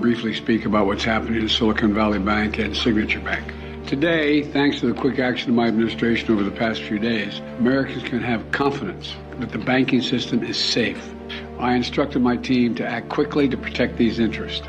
I want to briefly speak about what's happening at Silicon Valley Bank and Signature Bank. Today, thanks to the quick action of my administration over the past few days, Americans can have confidence that the banking system is safe. I instructed my team to act quickly to protect these interests.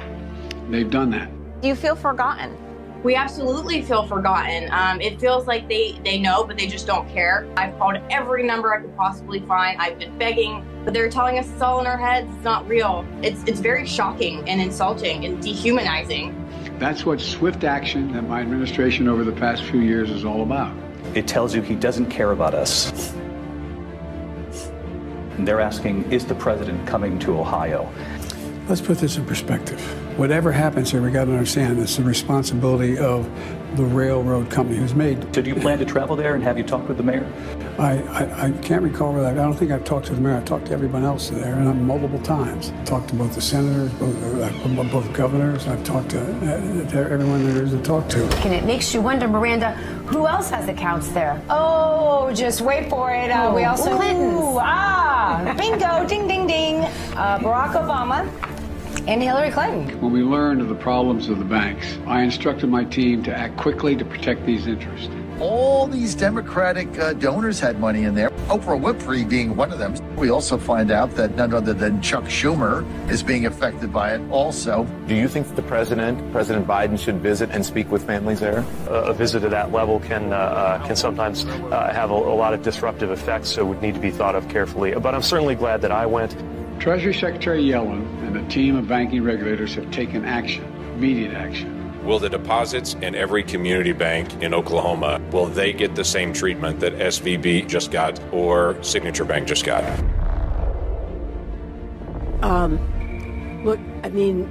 They've done that. Do you feel forgotten? We absolutely feel forgotten. Um, it feels like they, they know, but they just don't care. I've called every number I could possibly find. I've been begging, but they're telling us it's all in our heads. It's not real. It's, it's very shocking and insulting and dehumanizing. That's what swift action that my administration over the past few years is all about. It tells you he doesn't care about us. And they're asking, is the president coming to Ohio? Let's put this in perspective. Whatever happens here, we got to understand it's the responsibility of the railroad company who's made. So, do you plan to travel there and have you talked with the mayor? I, I, I can't recall that. I don't think I've talked to the mayor. I've talked to everyone else there, and multiple times. I've talked to both the senators, both, uh, both governors. I've talked to, uh, to everyone there is to talk to. And it makes you wonder, Miranda, who else has accounts there? Oh, just wait for it. Uh, we also Clintons. Ooh, ah, bingo, ding, ding, ding. Uh, Barack Obama and Hillary Clinton. When we learned of the problems of the banks, I instructed my team to act quickly to protect these interests. All these Democratic uh, donors had money in there, Oprah Winfrey being one of them. We also find out that none other than Chuck Schumer is being affected by it also. Do you think that the president, President Biden, should visit and speak with families there? a visit at that level can uh, uh, can sometimes uh, have a, a lot of disruptive effects, so would need to be thought of carefully. But I'm certainly glad that I went. Treasury Secretary Yellen and a team of banking regulators have taken action, immediate action. Will the deposits in every community bank in Oklahoma, will they get the same treatment that SVB just got or Signature Bank just got? Um, look, I mean,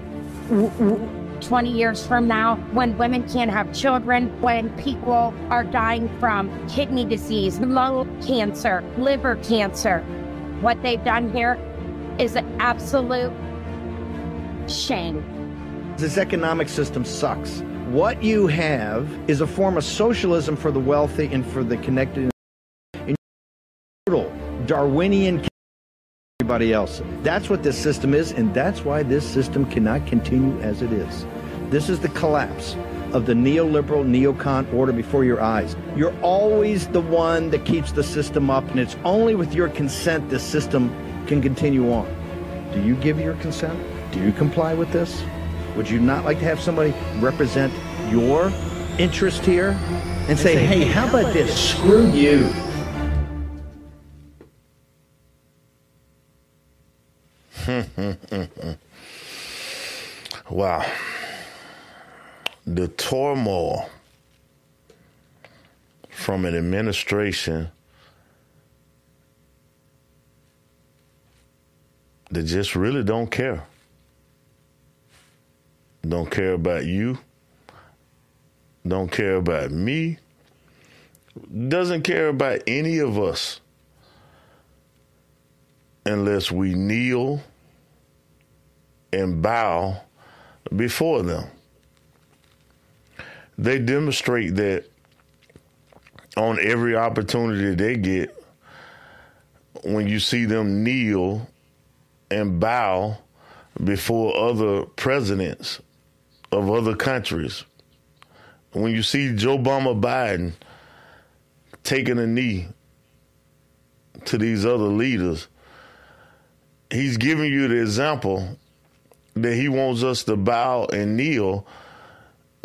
w- w- 20 years from now, when women can't have children, when people are dying from kidney disease, lung cancer, liver cancer, what they've done here is an absolute shame. This economic system sucks. What you have is a form of socialism for the wealthy and for the connected. And brutal Darwinian everybody else. That's what this system is, and that's why this system cannot continue as it is. This is the collapse of the neoliberal neocon order before your eyes. You're always the one that keeps the system up, and it's only with your consent this system can continue on. Do you give your consent? Do you comply with this? Would you not like to have somebody represent your interest here and say, hey, how about this? Screw you. wow. The turmoil from an administration that just really don't care. Don't care about you. Don't care about me. Doesn't care about any of us unless we kneel and bow before them. They demonstrate that on every opportunity they get when you see them kneel and bow before other presidents of other countries. When you see Joe Obama Biden taking a knee to these other leaders, he's giving you the example that he wants us to bow and kneel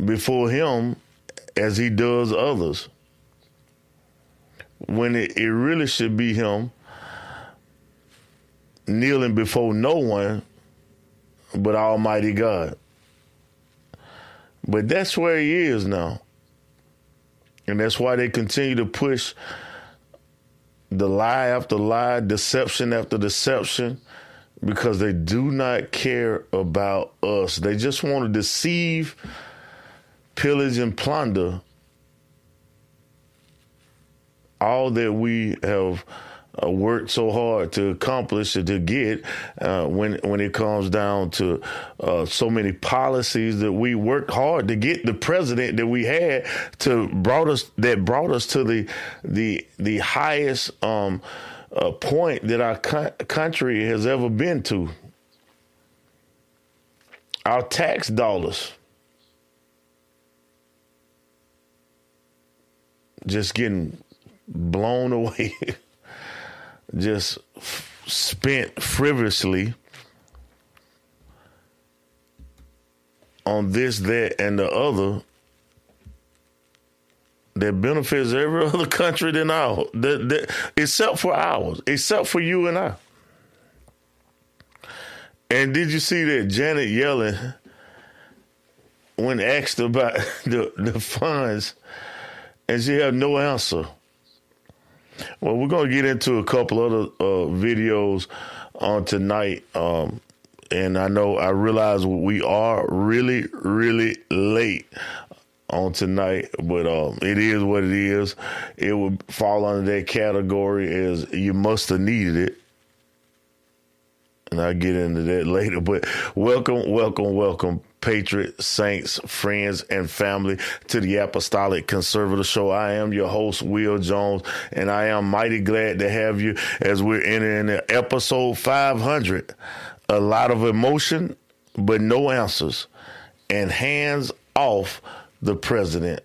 before him as he does others. When it, it really should be him kneeling before no one but Almighty God. But that's where he is now. And that's why they continue to push the lie after lie, deception after deception, because they do not care about us. They just want to deceive, pillage, and plunder all that we have uh, worked so hard to accomplish to get uh, when when it comes down to uh, so many policies that we worked hard to get the president that we had to brought us that brought us to the the the highest um, uh, point that our co- country has ever been to. our tax dollars just getting blown away, just f- spent frivolously on this, that, and the other that benefits every other country than ours, that, that, except for ours, except for you and I. And did you see that Janet Yellen, when asked about the, the funds, and she had no answer? Well, we're going to get into a couple other uh, videos on tonight. Um, and I know I realize we are really, really late on tonight, but um, it is what it is. It would fall under that category as you must have needed it. And I'll get into that later. But welcome, welcome, welcome, Patriot, Saints, friends, and family to the Apostolic Conservative Show. I am your host, Will Jones, and I am mighty glad to have you as we're entering episode 500 a lot of emotion, but no answers, and hands off the president.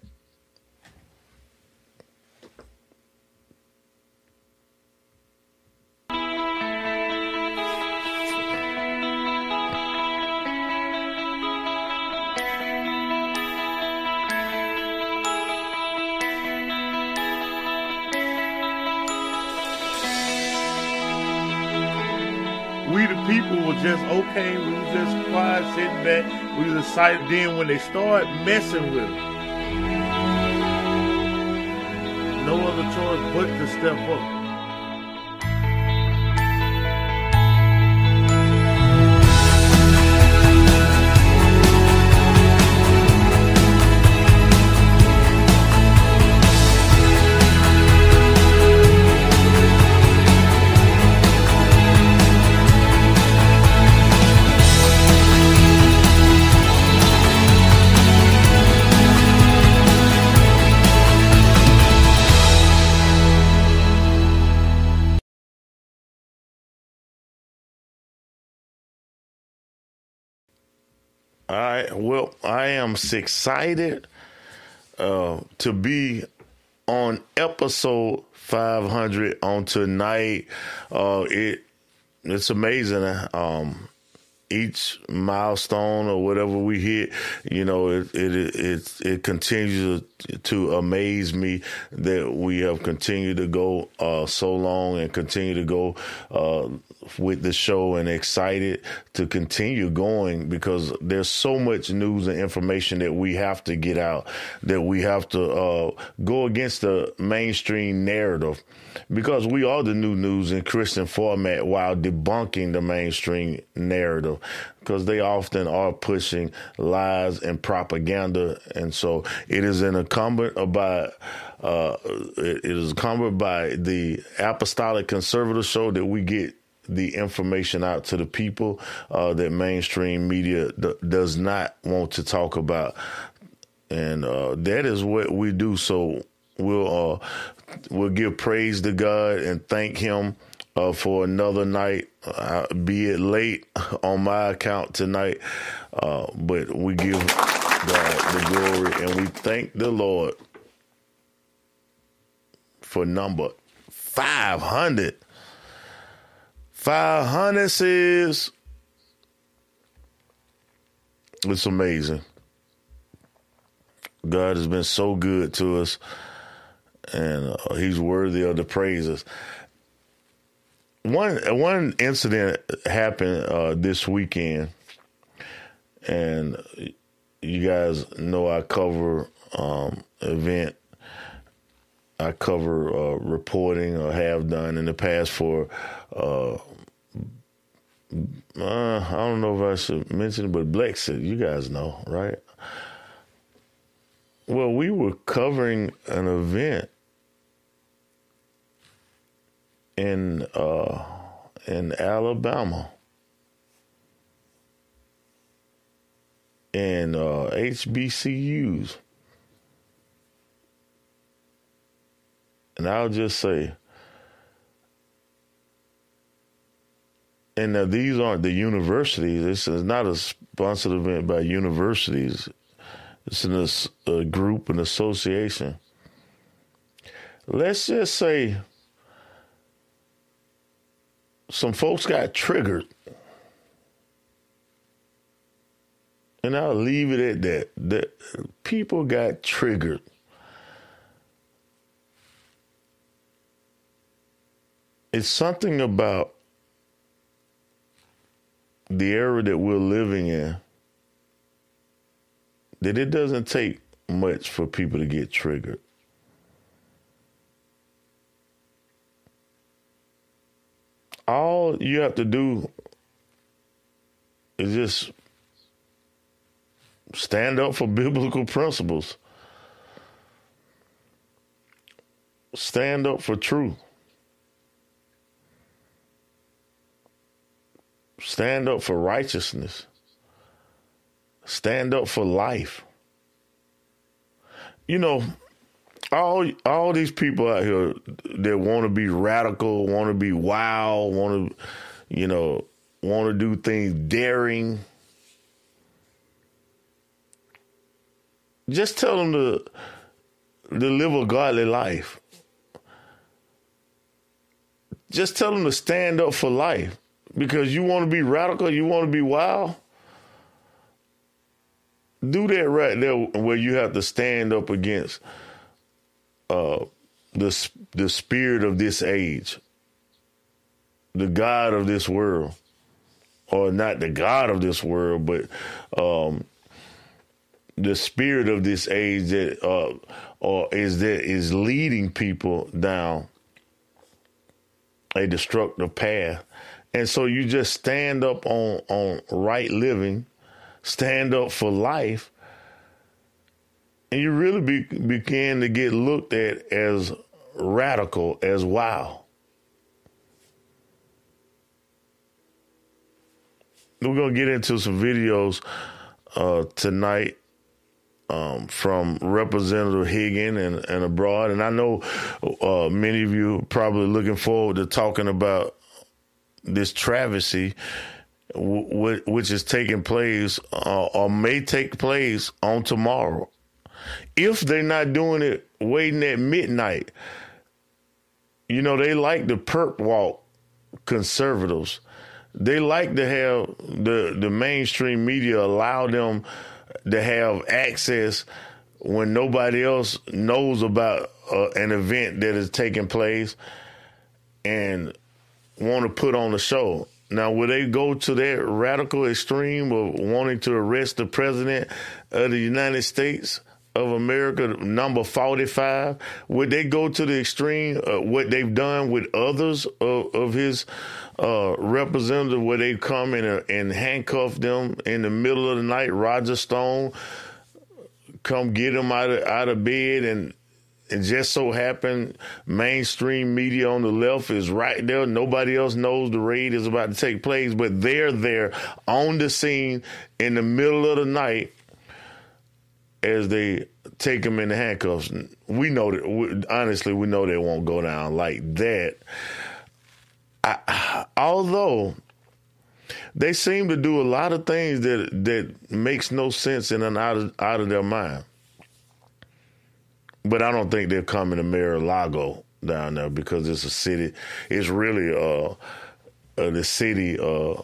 People were just okay. We were just quiet, sitting back. We was excited. Then when they started messing with it, no other choice but to step up. All right. Well, I am excited uh, to be on episode 500 on tonight. Uh, it it's amazing. Um, each milestone or whatever we hit, you know, it it it it continues to amaze me that we have continued to go uh, so long and continue to go uh, with the show and excited to continue going because there's so much news and information that we have to get out that we have to uh, go against the mainstream narrative. Because we are the new news in Christian format while debunking the mainstream narrative because they often are pushing lies and propaganda. And so it is an incumbent about uh, it is incumbent by the apostolic conservative show that we get the information out to the people uh, that mainstream media d- does not want to talk about. And uh, that is what we do. So we'll uh, we'll give praise to God and thank Him uh, for another night, uh, be it late on my account tonight. But we give God the glory and we thank the Lord for number 500. 500 says it's amazing. God has been so good to us, and uh, He's worthy of the praises. One one incident happened uh, this weekend, and you guys know I cover um, event. I cover uh, reporting or have done in the past for uh, I don't know if I should mention it, but Blexit, you guys know, right? Well, we were covering an event in uh, in Alabama, in uh, HBCUs, and I'll just say and now these aren't the universities. This is not a sponsored event by universities. It's in a, a group, an association. Let's just say some folks got triggered. And I'll leave it at that. That people got triggered. It's something about the era that we're living in that it doesn't take much for people to get triggered. All you have to do is just stand up for biblical principles. Stand up for truth. Stand up for righteousness. Stand up for life. You know, all all these people out here that want to be radical, want to be wild, want to, you know, want to do things daring. Just tell them to to live a godly life. Just tell them to stand up for life because you want to be radical, you want to be wild, do that right there where you have to stand up against uh, the the spirit of this age, the God of this world, or not the God of this world, but um, the spirit of this age that uh, or is that is leading people down a destructive path and so you just stand up on, on right living, stand up for life, and you really be, begin to get looked at as radical, as wow. We're going to get into some videos uh, tonight um, from Representative Higgin and, and abroad. And I know uh, many of you probably looking forward to talking about this travesty, w- which is taking place uh, or may take place on tomorrow. If they're not doing it waiting at midnight, you know, they like the perp walk conservatives. They like to have the, the mainstream media allow them to have access when nobody else knows about uh, an event that is taking place and want to put on a show. Now, will they go to that radical extreme of wanting to arrest the president of the United States of America, number 45? Would they go to the extreme, uh, what they've done with others of, of his uh, representative, where they come in a, and handcuff them in the middle of the night? Roger Stone come get him out of, out of bed and it just so happened mainstream media on the left is right there. Nobody else knows the raid is about to take place, but they're there on the scene in the middle of the night as they take them in the handcuffs. We know that, we, honestly, we know they won't go down like that. I, although they seem to do a lot of things that that makes no sense and out of out of their mind but I don't think they're coming to Mar-a-Lago down there because it's a city. It's really uh, uh the city. Uh,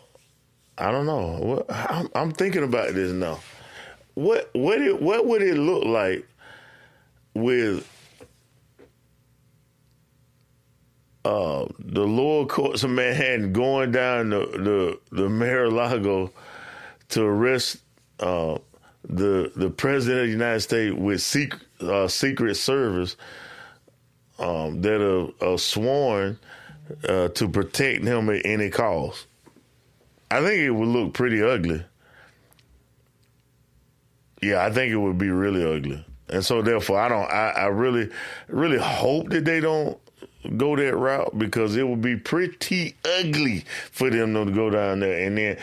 I don't know. What, I'm, I'm, thinking about this now. What what it, what would it look like with uh, the lower courts of Manhattan going down the the, the Mar-a-Lago to arrest uh, the the president of the United States with secret uh, Secret Service um, that are, are sworn uh, to protect him at any cost. I think it would look pretty ugly. Yeah, I think it would be really ugly. And so therefore I don't I, I really really hope that they don't go that route because it would be pretty ugly for them to go down there and then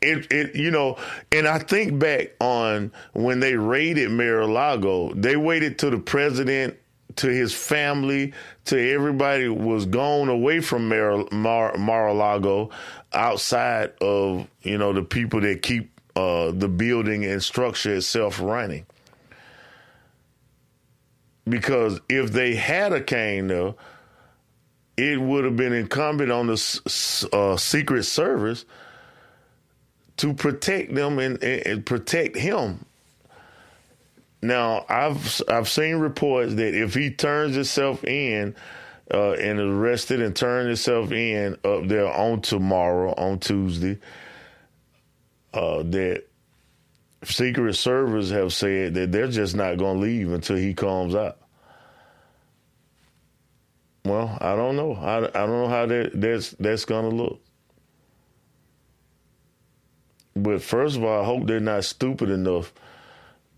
it, it, you know, and I think back on when they raided Mar-a-Lago, they waited till the president to his family, to everybody was gone away from Mar- Mar- Mar-a-Lago outside of, you know, the people that keep uh, the building and structure itself running. Because if they had a cane there, it would have been incumbent on the uh, Secret Service to protect them and, and protect him now, I've I've seen reports that if he turns himself in uh, and is arrested and turns himself in up there on tomorrow, on Tuesday, uh, that Secret Service have said that they're just not going to leave until he comes out. Well, I don't know. I, I don't know how that that's that's going to look. But first of all, I hope they're not stupid enough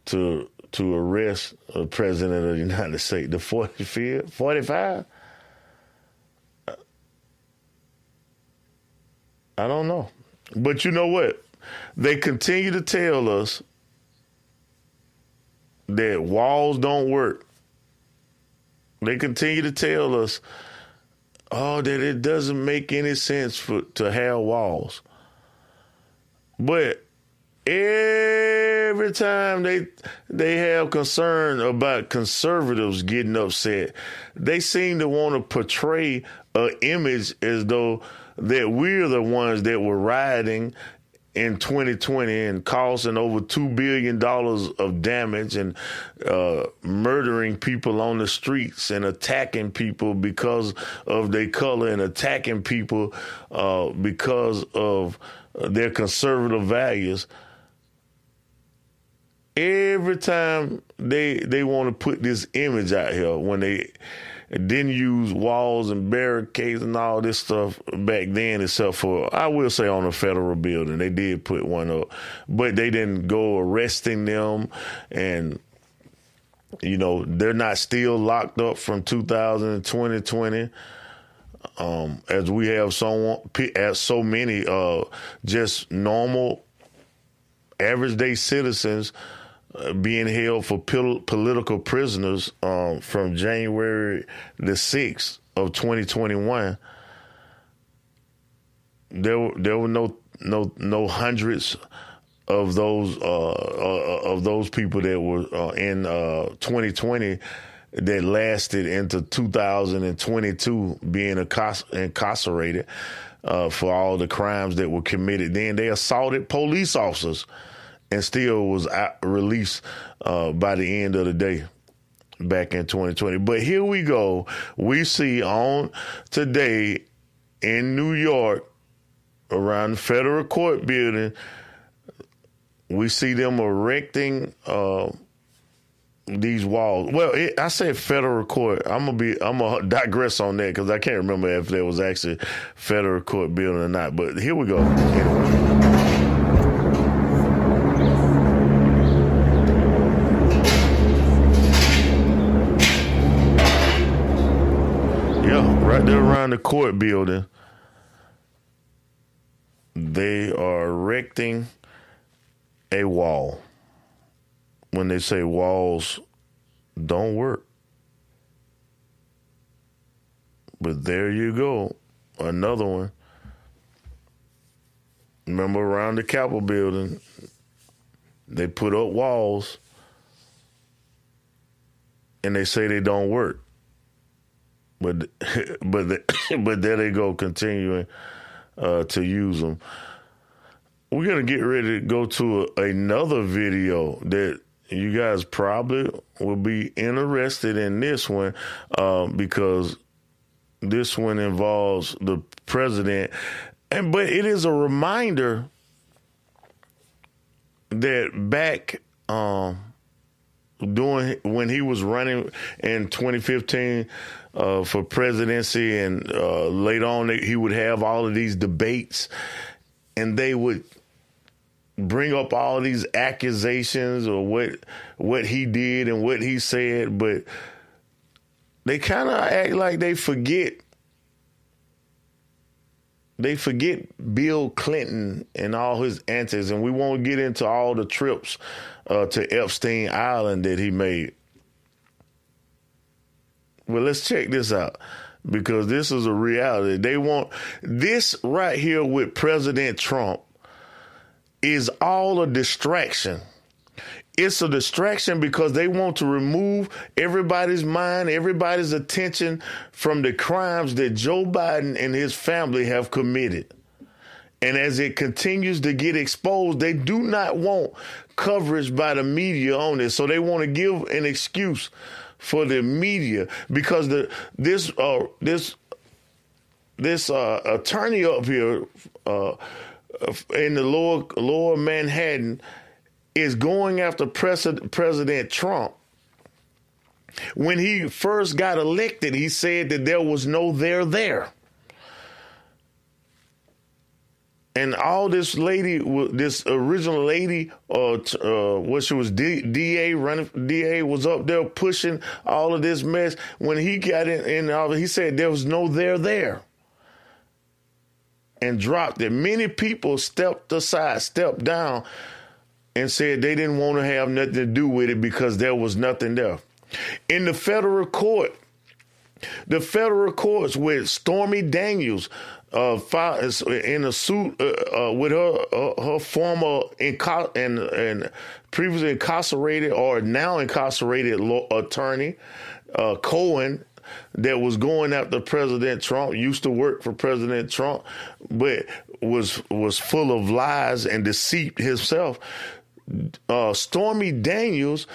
to to arrest a president of the United States. The 45, 45? I don't know. But you know what? They continue to tell us that walls don't work. They continue to tell us, oh, that it doesn't make any sense for to have walls. But every time they they have concern about conservatives getting upset, they seem to want to portray an image as though that we're the ones that were rioting in 2020 and causing over two billion dollars of damage and uh, murdering people on the streets and attacking people because of their color and attacking people uh, because of their conservative values every time they they want to put this image out here when they didn't use walls and barricades and all this stuff back then, except for I will say on a federal building they did put one up, but they didn't go arresting them and. You know, they're not still locked up from 2020, 2020. Um, as we have so as so many uh, just normal average day citizens uh, being held for pil- political prisoners um, from January the 6th of 2021. There, there were no no no hundreds of those uh, uh, of those people that were uh, in 2020 uh, that lasted into 2022 being incarcerated uh, for all the crimes that were committed. Then they assaulted police officers and still was released uh, by the end of the day back in 2020. But here we go. We see on today in New York around the federal court building, we see them erecting uh, these walls. Well, it, I said federal court. I'm gonna be. I'm gonna digress on that because I can't remember if there was actually federal court building or not. But here we go. Anyway. right there around the court building, they are erecting a wall. When they say walls don't work. But there you go. Another one. Remember around the Capitol building, they put up walls and they say they don't work but but but there they go, continuing uh, to use them. We're gonna get ready to go to a, another video that you guys probably will be interested in this one uh, because this one involves the president, and but it is a reminder that back. Um, doing when he was running in 2015 uh, for presidency, and uh, later on he would have all of these debates, and they would bring up all these accusations or what what he did and what he said, but they kind of act like they forget. They forget Bill Clinton and all his antics, and we won't get into all the trips uh, to Epstein Island that he made. Well, let's check this out because this is a reality. They want this right here with President Trump is all a distraction. It's a distraction because they want to remove everybody's mind, everybody's attention from the crimes that Joe Biden and his family have committed. And as it continues to get exposed, they do not want coverage by the media on it. So they want to give an excuse for the media because the this uh this this uh attorney up here uh in the lower lower Manhattan is going after President President Trump. When he first got elected, he said that there was no there there. and all this lady, this original lady, uh, uh what she was D, DA running, DA was up there pushing all of this mess. When he got in, in he said there was no there there, and dropped it. Many people stepped aside, stepped down, and said they didn't want to have nothing to do with it because there was nothing there. In the federal court, the federal courts with Stormy Daniels, uh, in a suit uh, uh, with her uh, her former inco- and and previously incarcerated or now incarcerated law attorney uh, Cohen that was going after President Trump used to work for President Trump but was was full of lies and deceit himself uh, Stormy Daniels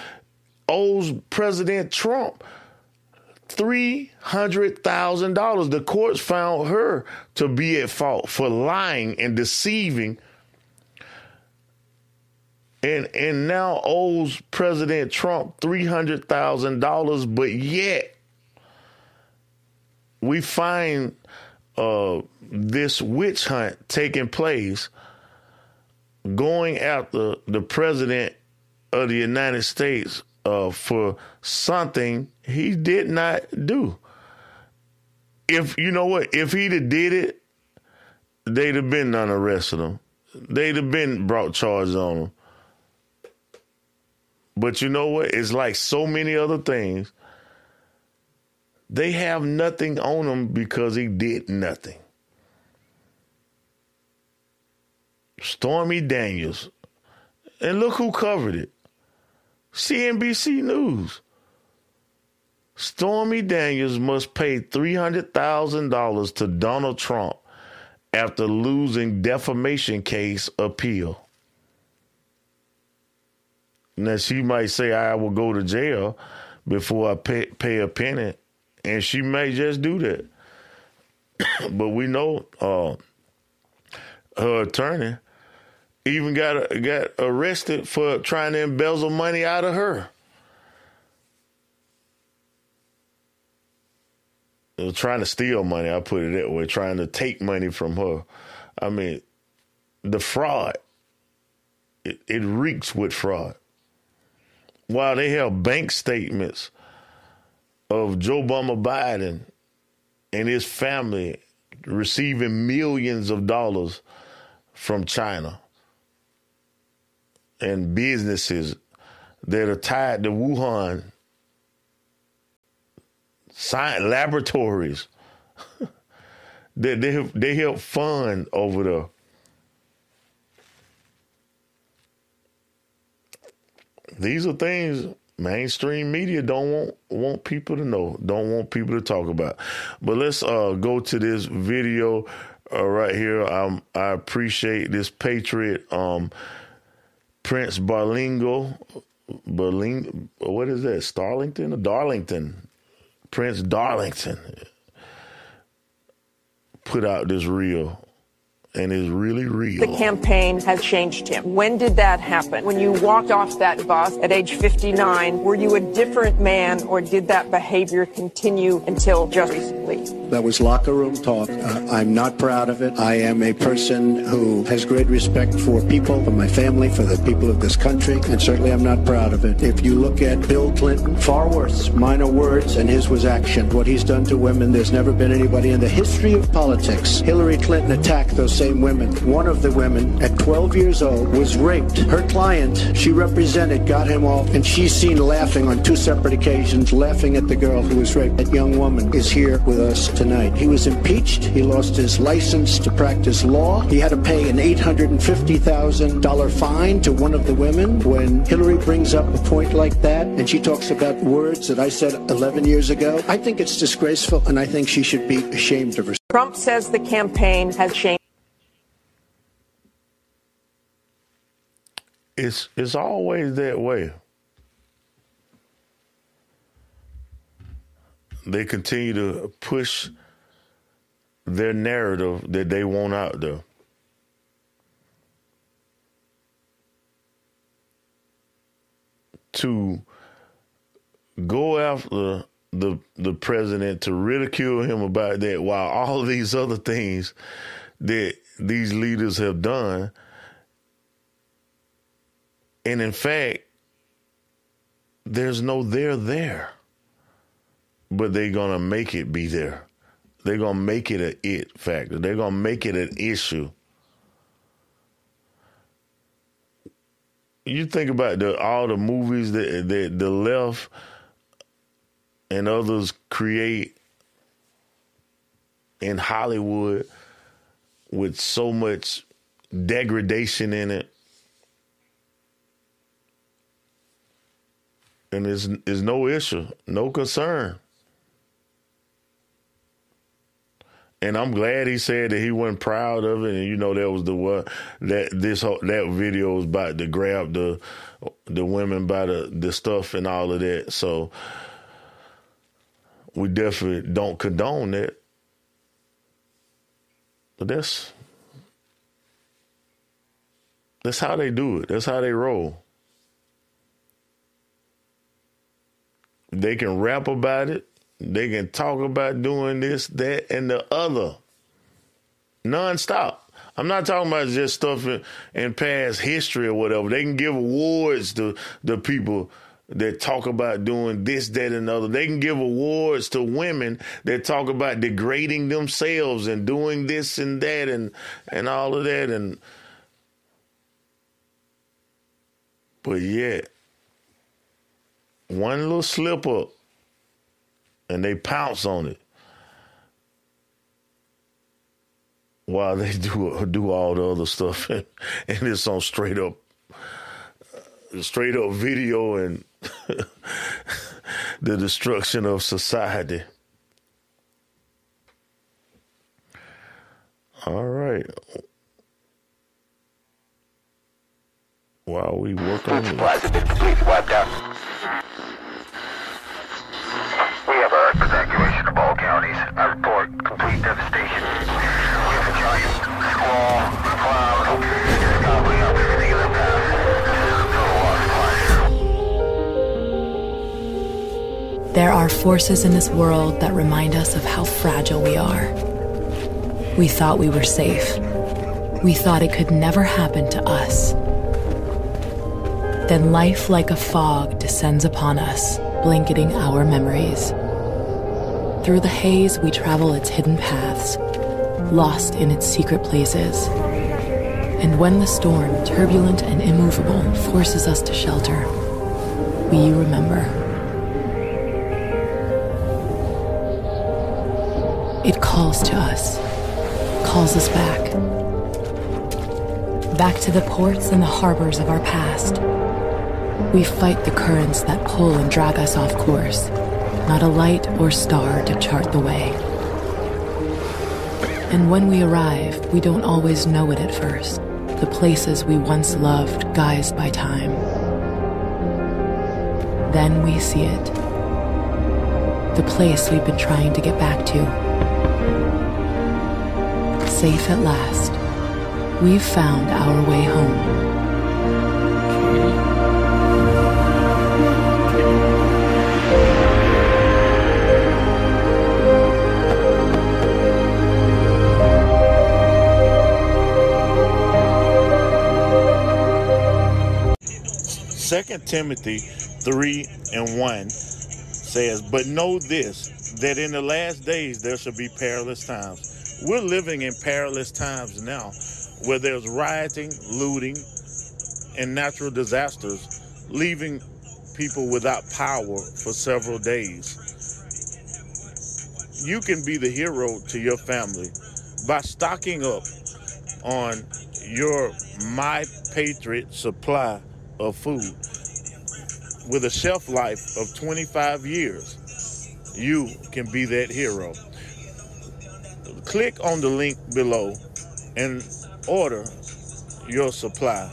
owes President Trump $300,000. The courts found her to be at fault for lying and deceiving and and now owes President Trump $300,000 but yet we find uh, this witch hunt taking place going after the president of the United States uh, for something he did not do. If you know what, if he'd have did it, they'd have been none arrested him. They'd have been brought charges on him. But you know what? It's like so many other things. They have nothing on him because he did nothing. Stormy Daniels. And look who covered it. CNBC News. Stormy Daniels must pay $300,000 to Donald Trump after losing defamation case appeal. Now, she might say, I will go to jail before I pay, pay a penny, and she may just do that. but we know uh, her attorney even got got arrested for trying to embezzle money out of her. trying to steal money. I put it that way, trying to take money from her. I mean, the fraud. It, it reeks with fraud. While they have bank statements of Joe Bummer Biden and his family receiving millions of dollars from China and businesses that are tied to Wuhan, science laboratories that they they help fund over there. These are things mainstream media don't want want people to know, don't want people to talk about. But let's uh, go to this video uh, right here. Um, I appreciate this patriot. Um, Prince Barlingo, Barling, what is that? Starlington Darlington? Prince Darlington put out this reel and is really real. The campaign has changed him. When did that happen? When you walked off that bus at age 59, were you a different man or did that behavior continue until just recently? That was locker room talk. Uh, I'm not proud of it. I am a person who has great respect for people, for my family, for the people of this country, and certainly I'm not proud of it. If you look at Bill Clinton, far worse. Minor words and his was action. What he's done to women, there's never been anybody in the history of politics. Hillary Clinton attacked those same women. One of the women, at 12 years old, was raped. Her client, she represented, got him off, and she's seen laughing on two separate occasions, laughing at the girl who was raped. That young woman is here with us tonight. He was impeached. He lost his license to practice law. He had to pay an $850,000 fine to one of the women. When Hillary brings up a point like that, and she talks about words that I said 11 years ago, I think it's disgraceful, and I think she should be ashamed of herself. Trump says the campaign has changed. It's it's always that way. They continue to push their narrative that they want out there. To go after the the president to ridicule him about that while all these other things that these leaders have done and in fact there's no there there but they're gonna make it be there. They're gonna make it an it factor. They're gonna make it an issue. You think about the all the movies that that the left and others create in Hollywood with so much degradation in it. And there's, there's no issue, no concern. And I'm glad he said that he wasn't proud of it, and you know that was the what that this whole, that video was about to grab the the women by the the stuff and all of that. So we definitely don't condone that. But that's that's how they do it. That's how they roll. They can rap about it. They can talk about doing this, that, and the other. Nonstop. I'm not talking about just stuff in, in past history or whatever. They can give awards to the people that talk about doing this, that, and other. They can give awards to women that talk about degrading themselves and doing this and that and and all of that and but yet one little slip up and they pounce on it while they do do all the other stuff and, and it's on straight up uh, straight up video and the destruction of society. All right. While we work on this. A evacuation of all counties. I report complete devastation. We have a giant squall, cloud, gobbling up everything in path. There are forces in this world that remind us of how fragile we are. We thought we were safe. We thought it could never happen to us. Then life, like a fog, descends upon us, blanketing our memories. Through the haze, we travel its hidden paths, lost in its secret places. And when the storm, turbulent and immovable, forces us to shelter, we remember. It calls to us, calls us back. Back to the ports and the harbors of our past. We fight the currents that pull and drag us off course, not a light or star to chart the way. And when we arrive, we don't always know it at first, the places we once loved guised by time. Then we see it, the place we've been trying to get back to. Safe at last, we've found our way home. Second Timothy 3 and 1 says, But know this, that in the last days there shall be perilous times. We're living in perilous times now where there's rioting, looting, and natural disasters, leaving people without power for several days. You can be the hero to your family by stocking up on your My Patriot supply of food with a shelf life of 25 years. You can be that hero. Click on the link below and order your supply.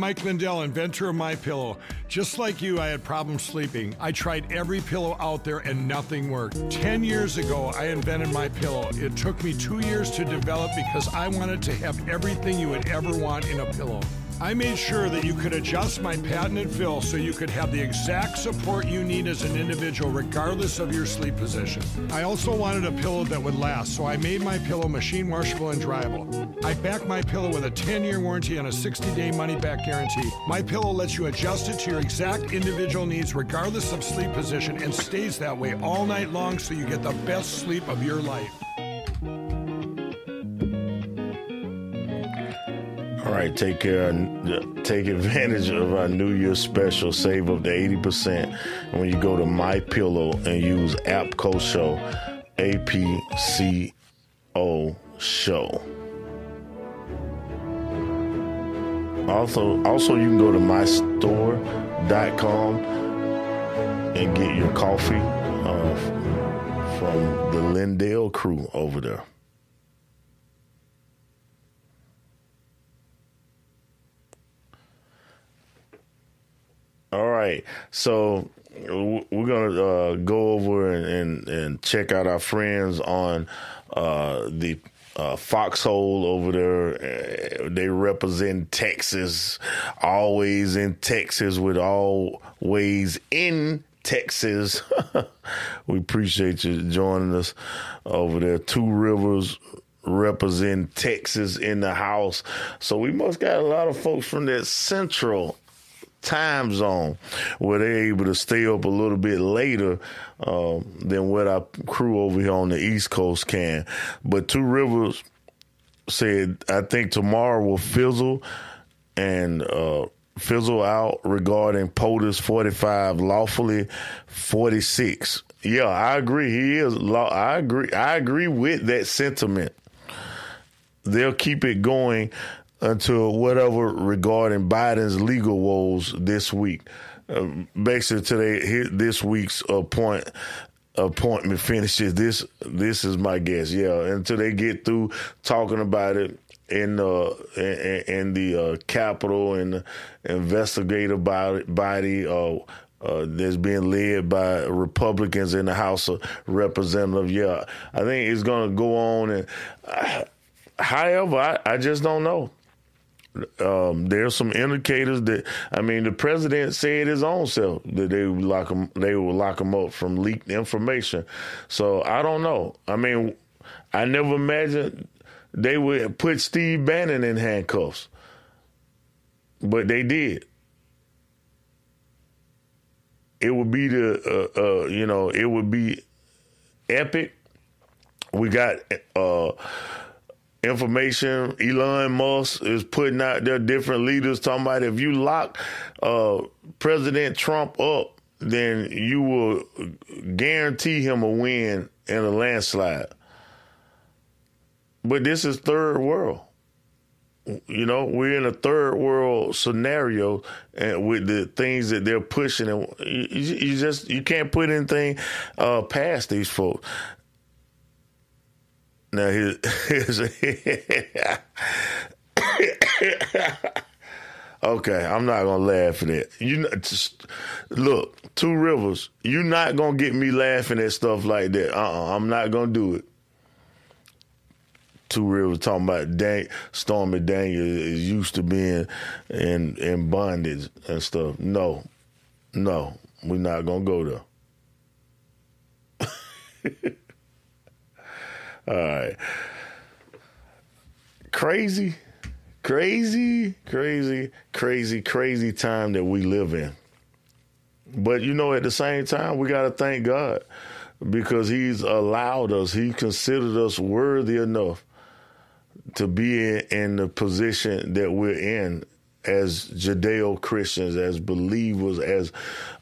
Mike Lindell, inventor of My Pillow. Just like you, I had problems sleeping. I tried every pillow out there and nothing worked. 10 years ago, I invented My Pillow. It took me 2 years to develop because I wanted to have everything you would ever want in a pillow. I made sure that you could adjust my patented fill so you could have the exact support you need as an individual regardless of your sleep position. I also wanted a pillow that would last, so I made my pillow machine washable and dryable. I back my pillow with a 10-year warranty and a 60-day money-back guarantee. My pillow lets you adjust it to your exact individual needs regardless of sleep position and stays that way all night long so you get the best sleep of your life. All right, take care. Take advantage of our New Year special. Save up to eighty percent when you go to My Pillow and use app APCO Show, A P C O Show. Also, also you can go to mystore.com and get your coffee uh, from the Lindell crew over there. All So we're gonna uh, go over and, and, and check out our friends on uh, the uh, Foxhole over there. Uh, they represent Texas, always in Texas, with always in Texas. we appreciate you joining us over there. Two Rivers represent Texas in the house. So we must got a lot of folks from that central time zone where they're able to stay up a little bit later uh, than what our crew over here on the East Coast can. But Two Rivers said, I think tomorrow will fizzle and uh, fizzle out regarding POTUS 45 lawfully 46. Yeah, I agree. He is law. I agree. I agree with that sentiment. They'll keep it going until whatever regarding Biden's legal woes this week. Uh, basically, today this week's appoint appointment finishes. This this is my guess. Yeah, until they get through talking about it in uh in, in the uh, Capitol and the investigative body. Uh, uh, that's being led by Republicans in the House of Representatives. Yeah, I think it's going to go on. And however, I, I just don't know um, there's some indicators that I mean the president said his own self that they would lock him they would lock him up from leaked information. So I don't know. I mean, I never imagined they would put Steve Bannon in handcuffs, but they did. It would be the uh, uh, you know it would be epic. We got. Uh, information. Elon Musk is putting out there different leaders talking about if you lock uh, President Trump up, then you will guarantee him a win in a landslide. But this is third world. You know, we're in a third world scenario, and with the things that they're pushing, and you, you just you can't put anything uh, past these folks. Now here's, here's okay. I'm not gonna laugh at it. You know, just, look, Two Rivers. You're not gonna get me laughing at stuff like that. Uh, uh-uh, I'm not gonna do it. Two Rivers talking about Dan, Stormy Daniels is used to being in in bondage and stuff. No, no, we're not gonna go there. Right. Crazy, crazy, crazy, crazy, crazy time that we live in. But you know, at the same time, we got to thank God because He's allowed us, He considered us worthy enough to be in, in the position that we're in as Judeo Christians, as believers, as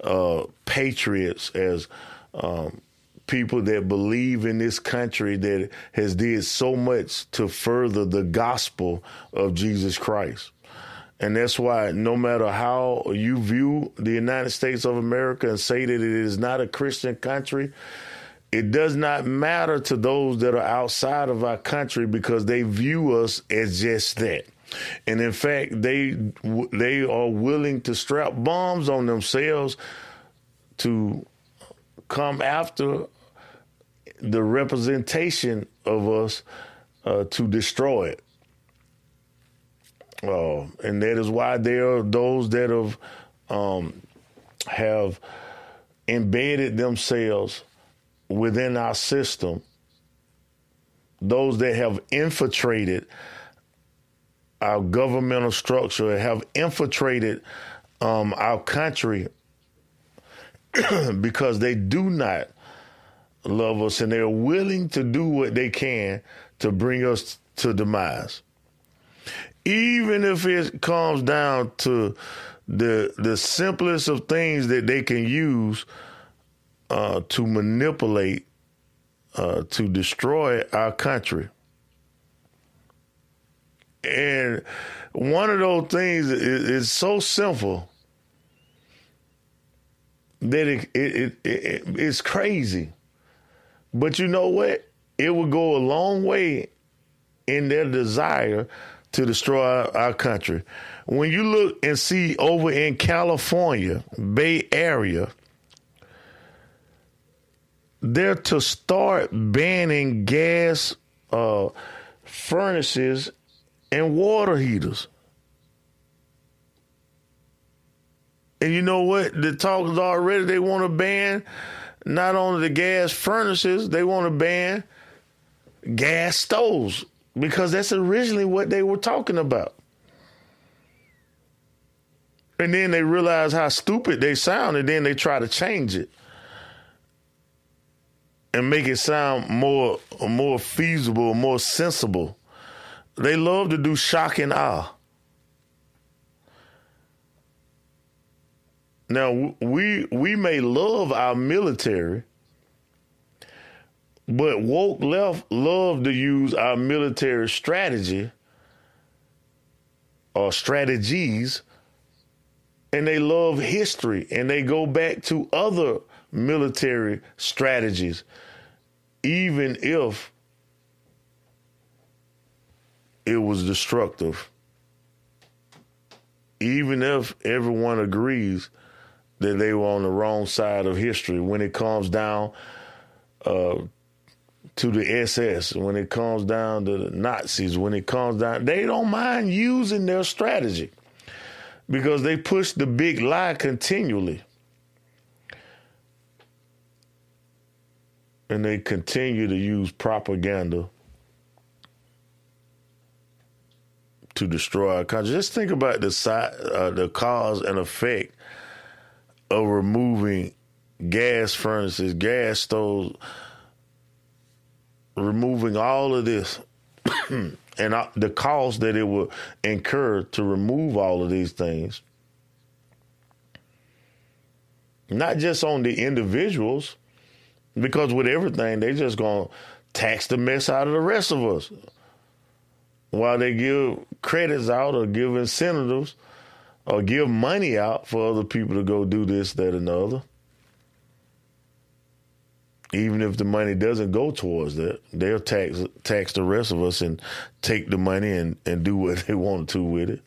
uh, patriots, as um, people that believe in this country that has did so much to further the gospel of Jesus Christ. And that's why no matter how you view the United States of America and say that it is not a Christian country, it does not matter to those that are outside of our country because they view us as just that. And in fact, they they are willing to strap bombs on themselves to come after the representation of us uh, to destroy it. Uh, and that is why there are those that have um, have embedded themselves within our system, those that have infiltrated our governmental structure, have infiltrated um, our country because they do not love us and they're willing to do what they can to bring us to demise. Even if it comes down to the the simplest of things that they can use uh, to manipulate, uh, to destroy our country. And one of those things is, is so simple that it, it, it, it, it's crazy. But you know what? It would go a long way in their desire to destroy our, our country. When you look and see over in California, Bay Area, they're to start banning gas uh, furnaces and water heaters. And you know what? The talk is already they want to ban not only the gas furnaces, they want to ban gas stoves because that's originally what they were talking about. And then they realize how stupid they sound, and then they try to change it and make it sound more more feasible, more sensible. They love to do shock and awe. Now we we may love our military, but woke left love to use our military strategy or strategies, and they love history and they go back to other military strategies, even if it was destructive. Even if everyone agrees that they were on the wrong side of history when it comes down uh, to the SS, when it comes down to the Nazis, when it comes down, they don't mind using their strategy because they push the big lie continually. And they continue to use propaganda to destroy our country. Just think about the side, uh, the cause and effect of removing gas furnaces, gas stoves, removing all of this, and the cost that it would incur to remove all of these things. Not just on the individuals, because with everything, they're just gonna tax the mess out of the rest of us. While they give credits out or give incentives or give money out for other people to go do this, that, and the other. Even if the money doesn't go towards that, they'll tax tax the rest of us and take the money and, and do what they want to with it.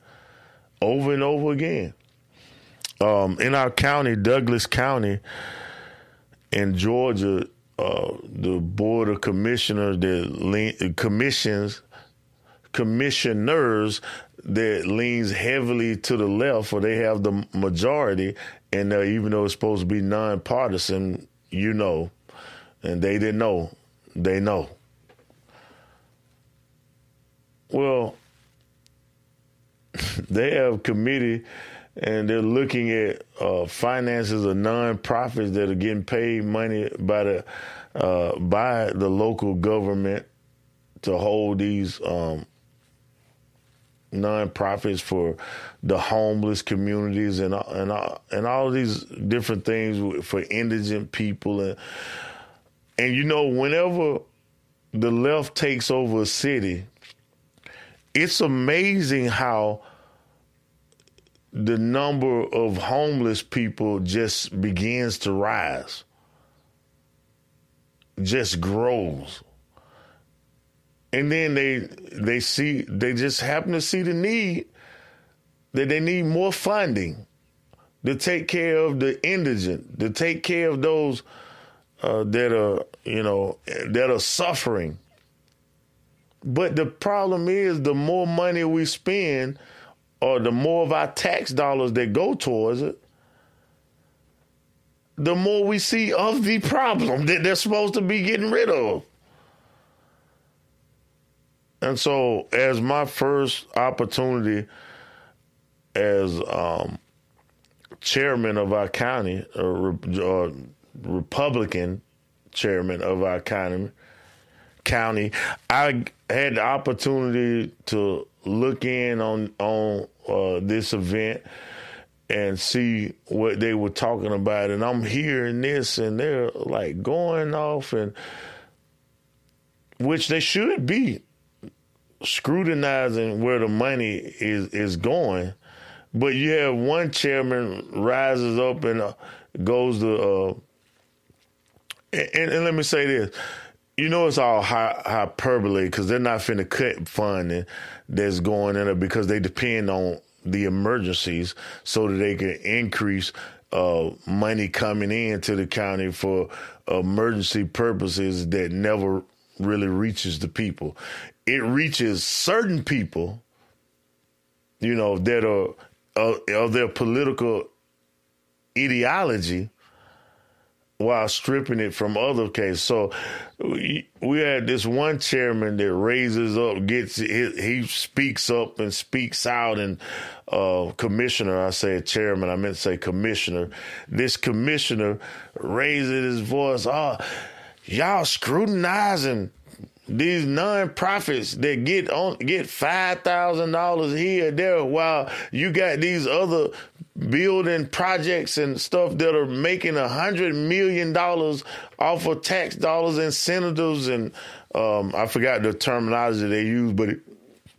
Over and over again. Um, in our county, Douglas County, in Georgia, uh, the board of commissioners that commissions commissioners that leans heavily to the left, or they have the majority, and uh, even though it's supposed to be nonpartisan, you know, and they didn't know, they know. Well, they have committee and they're looking at uh, finances of nonprofits that are getting paid money by the uh, by the local government to hold these um, nonprofits for the homeless communities and and and all these different things for indigent people and and you know whenever the left takes over a city, it's amazing how the number of homeless people just begins to rise, just grows. And then they they see they just happen to see the need that they need more funding to take care of the indigent, to take care of those uh, that are you know that are suffering. But the problem is, the more money we spend or the more of our tax dollars that go towards it, the more we see of the problem that they're supposed to be getting rid of. And so, as my first opportunity as um, chairman of our county, or Republican chairman of our county, county, I had the opportunity to look in on on uh, this event and see what they were talking about, and I'm hearing this, and they're like going off, and which they should be scrutinizing where the money is is going, but you have one chairman rises up and uh, goes to, uh, and, and let me say this you know it's all hyperbole because they're not finna cut funding that's going in because they depend on the emergencies so that they can increase uh, money coming into the county for emergency purposes that never really reaches the people. It reaches certain people, you know, that are uh, of their political ideology while stripping it from other cases. So we, we had this one chairman that raises up, gets he, he speaks up and speaks out, and uh, commissioner, I say chairman, I meant to say commissioner. This commissioner raises his voice, oh, y'all scrutinizing these non-profits that get on get five thousand dollars here there while you got these other building projects and stuff that are making a hundred million dollars off of tax dollars and senators and um, I forgot the terminology they use, but it,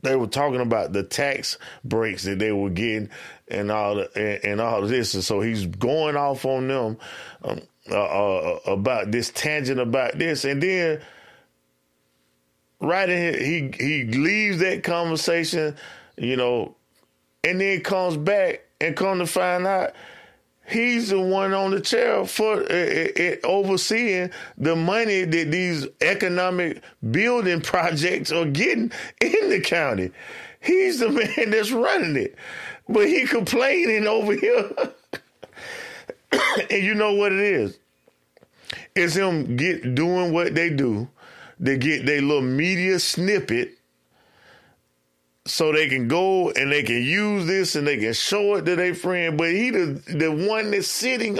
they were talking about the tax breaks that they were getting and all the, and, and all this, and so he's going off on them um, uh, uh, about this tangent about this, and then right in here, he he leaves that conversation, you know, and then comes back and come to find out he's the one on the chair for uh, uh, overseeing the money that these economic building projects are getting in the county. He's the man that's running it, but he complaining over here. and you know what it is? It's him get doing what they do. They get their little media snippet so they can go and they can use this and they can show it to their friend. But he the the one that's sitting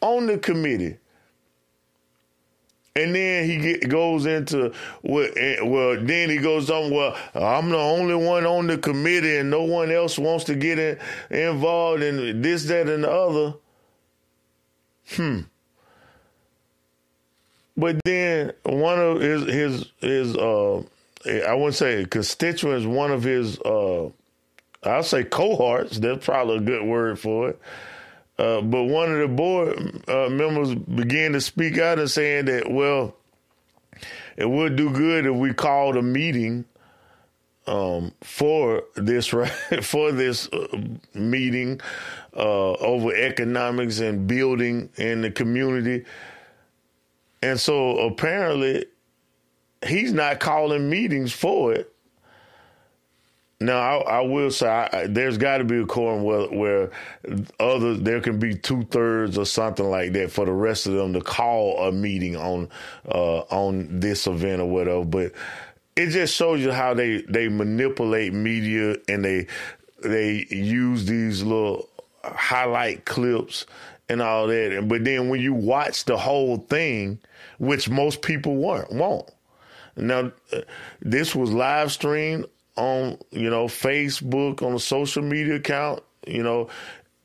on the committee. And then he get, goes into well, eh, well, then he goes on. Well, I'm the only one on the committee, and no one else wants to get in, involved in this, that, and the other. Hmm. But then one of his his his uh I wouldn't say constituents, one of his, uh, I'll say cohorts, that's probably a good word for it. Uh, but one of the board uh, members began to speak out and saying that, well, it would do good if we called a meeting um, for this right for this uh, meeting uh, over economics and building in the community. And so apparently he's not calling meetings for it. Now, I, I will say I, there's got to be a quorum where, where other there can be two thirds or something like that for the rest of them to call a meeting on uh, on this event or whatever. But it just shows you how they they manipulate media and they they use these little highlight clips and all that. But then when you watch the whole thing, which most people won't, won't. Now, uh, this was live streamed on you know Facebook on a social media account. You know,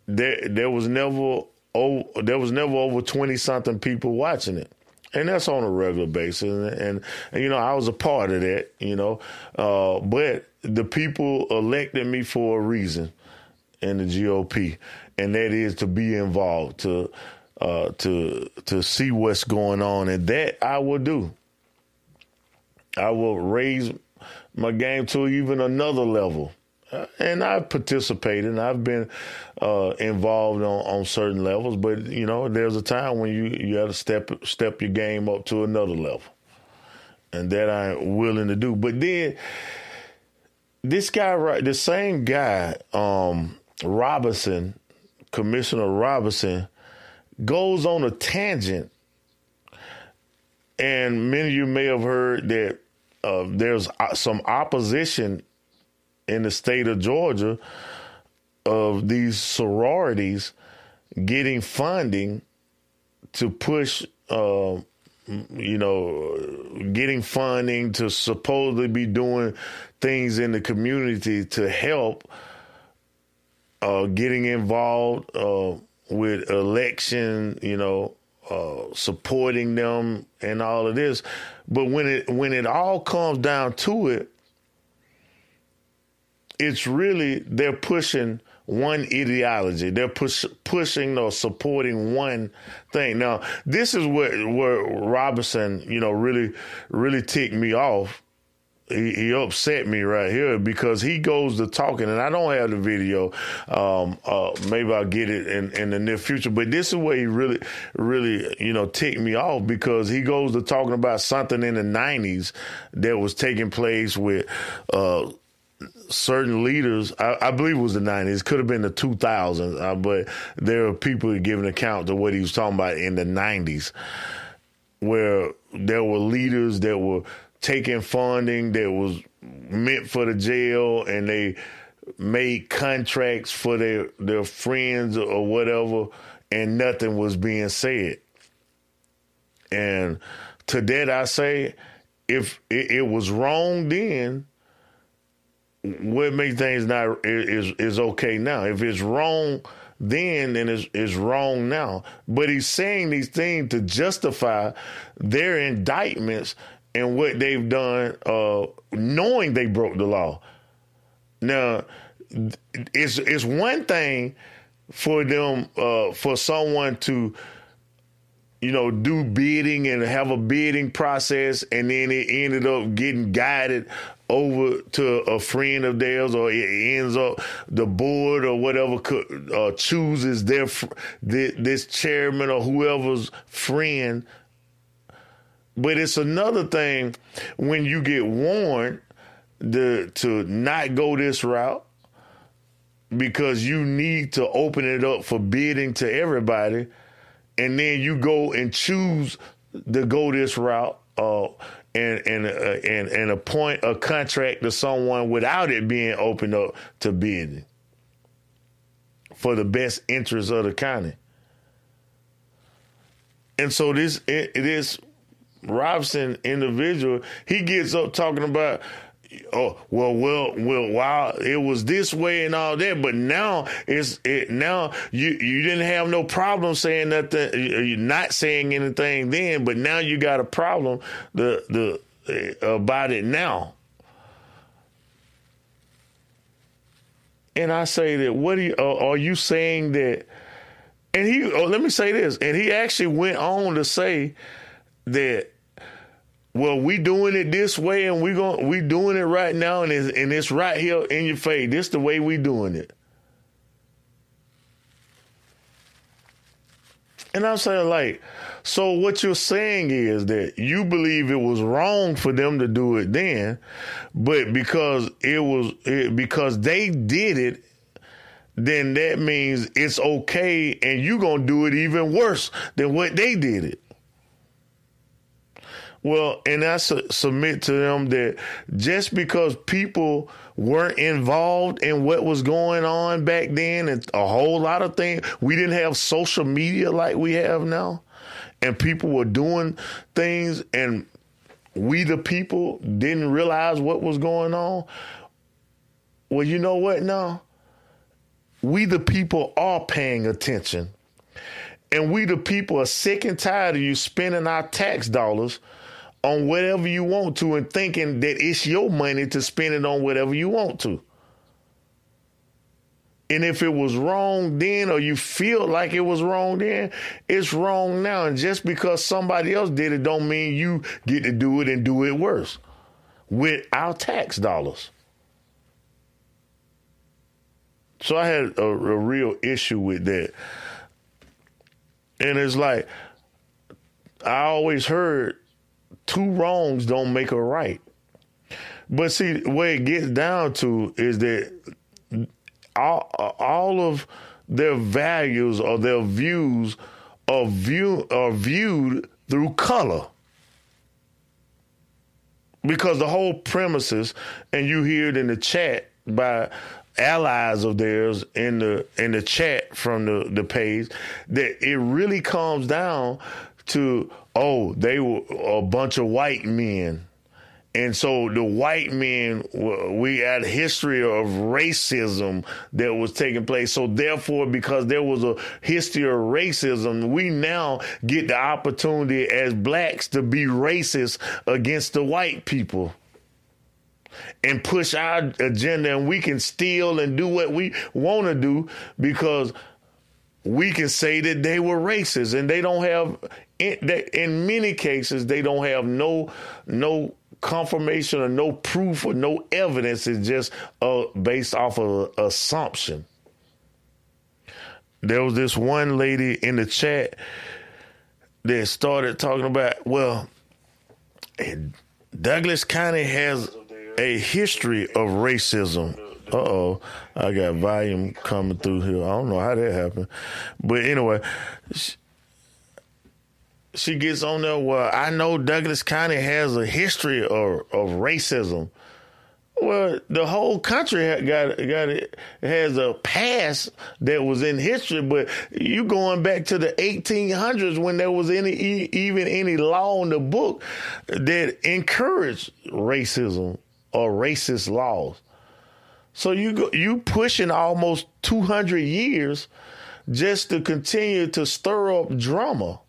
there there was never oh there was never over twenty something people watching it. And that's on a regular basis, and, and, and you know I was a part of that, you know, uh, but the people elected me for a reason in the GOP, and that is to be involved, to uh, to to see what's going on, and that I will do. I will raise my game to even another level. Uh, and I've participated and I've been uh, involved on, on certain levels, but you know, there's a time when you, you got to step step your game up to another level. And that I'm willing to do. But then this guy right the same guy, um, Robinson, Commissioner Robinson, goes on a tangent. And many of you may have heard that uh, there's uh, some opposition in the state of Georgia of these sororities getting funding to push, uh, you know, getting funding to supposedly be doing things in the community to help uh, getting involved uh, with election, you know, uh, supporting them and all of this. But when it when it all comes down to it, it's really they're pushing one ideology. They're push, pushing or supporting one thing. Now, this is where where Robinson, you know, really really ticked me off he, upset me right here because he goes to talking, and I don't have the video. Um, uh, maybe I'll get it in, in the near future. But this is where he really, really, you know, ticked me off because he goes to talking about something in the '90s that was taking place with. Uh, certain leaders, I, I, believe it was the 90s, could have been the 2000s, uh, but there are people giving account to what he was talking about in the 90s, where there were leaders that were taking funding that was meant for the jail and they made contracts for their their friends or whatever and nothing was being said. And to that i say if it, it was wrong then what makes things not is is okay now? If it's wrong then then it's, it's wrong now. But he's saying these things to justify their indictments and what they've done, uh, knowing they broke the law. Now, it's it's one thing for them uh, for someone to you know do bidding and have a bidding process and then it ended up getting guided over to a friend of theirs or it ends up the board or whatever uh, chooses their this chairman or whoever's friend but it's another thing when you get warned to, to not go this route because you need to open it up for bidding to everybody, and then you go and choose to go this route uh, and and, uh, and and appoint a contract to someone without it being opened up to bidding for the best interest of the county. And so this it, it is Robson individual, he gets up talking about oh well well well while it was this way and all that but now it's it now you you didn't have no problem saying nothing you're not saying anything then but now you got a problem the the uh, about it now. And i say that what are you uh, are you saying that and he oh, let me say this and he actually went on to say that well, we doing it this way, and we going we doing it right now, and it's, and it's right here in your face. This the way we doing it. And I'm saying, like, so what you're saying is that you believe it was wrong for them to do it then, but because it was it, because they did it, then that means it's okay, and you gonna do it even worse than what they did it. Well, and I su- submit to them that just because people weren't involved in what was going on back then and a whole lot of things, we didn't have social media like we have now, and people were doing things, and we, the people, didn't realize what was going on. Well, you know what now? We, the people, are paying attention. And we, the people, are sick and tired of you spending our tax dollars on whatever you want to and thinking that it's your money to spend it on whatever you want to. And if it was wrong then or you feel like it was wrong then, it's wrong now. And just because somebody else did it don't mean you get to do it and do it worse with our tax dollars. So I had a, a real issue with that. And it's like I always heard two wrongs don't make a right. But see, where it gets down to is that all, all of their values or their views are view are viewed through color. Because the whole premises, and you hear it in the chat by allies of theirs in the in the chat from the, the page, that it really comes down to oh, they were a bunch of white men. And so the white men, we had a history of racism that was taking place. So therefore, because there was a history of racism, we now get the opportunity as blacks to be racist against the white people and push our agenda and we can steal and do what we want to do because we can say that they were racist and they don't have in, in many cases they don't have no no confirmation or no proof or no evidence. It's just uh, based off of assumption. There was this one lady in the chat that started talking about well douglas county has a history of racism. Uh oh, I got volume coming through here. I don't know how that happened, but anyway, she, gets on there. Well, I know Douglas County has a history of, of racism. Well, the whole country got got has a past that was in history, but you going back to the 1800s when there was any even any law in the book that encouraged racism or racist laws. So you go, you pushing almost 200 years just to continue to stir up drama.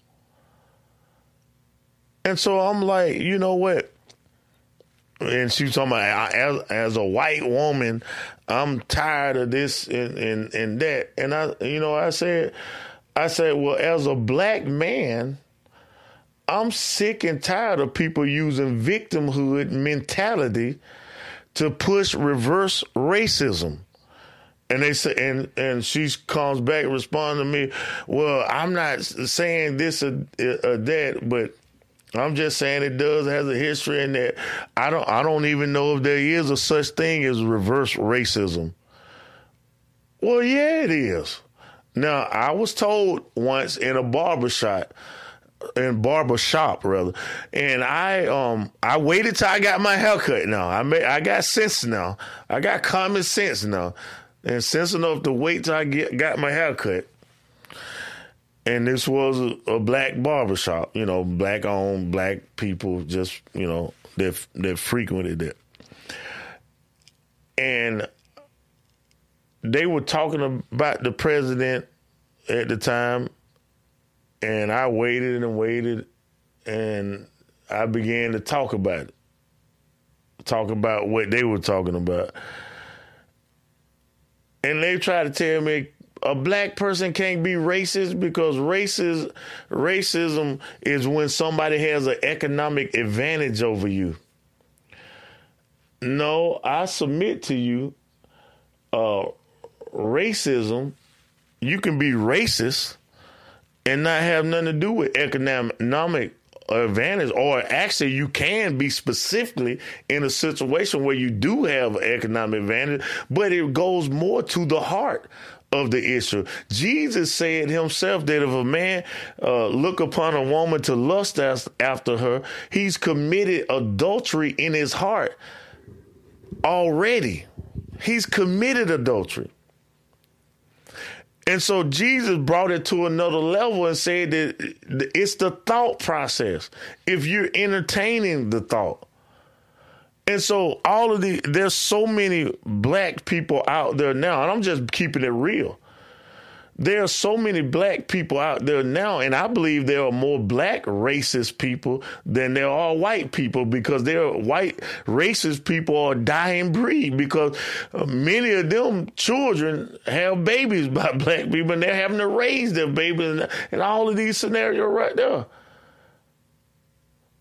And so I'm like, you know what? And she was talking about as, as a white woman, I'm tired of this and, and, and that. And I, you know, I said, I said, well, as a black man, I'm sick and tired of people using victimhood mentality to push reverse racism. And they say, and and she comes back, responds to me, well, I'm not saying this or, or that, but I'm just saying it does has a history in that I don't I don't even know if there is a such thing as reverse racism. Well, yeah, it is. Now, I was told once in a barbershop in barber shop rather. And I um I waited till I got my haircut now. I made I got sense now. I got common sense now. And sense enough to wait till I get got my haircut. And this was a, a black barbershop, you know, black owned, black people just, you know, that that frequented it. And they were talking about the president at the time and I waited and waited, and I began to talk about it, talk about what they were talking about. And they tried to tell me a black person can't be racist because racist, racism is when somebody has an economic advantage over you. No, I submit to you, uh, racism, you can be racist and not have nothing to do with economic advantage or actually you can be specifically in a situation where you do have an economic advantage but it goes more to the heart of the issue. Jesus said himself that if a man uh, look upon a woman to lust after her, he's committed adultery in his heart already. He's committed adultery. And so Jesus brought it to another level and said that it's the thought process. If you're entertaining the thought. And so all of the there's so many black people out there now, and I'm just keeping it real there are so many black people out there now, and I believe there are more black racist people than there are white people because there are white racist people are dying breed because uh, many of them children have babies by black people and they're having to raise their babies and, and all of these scenarios right there.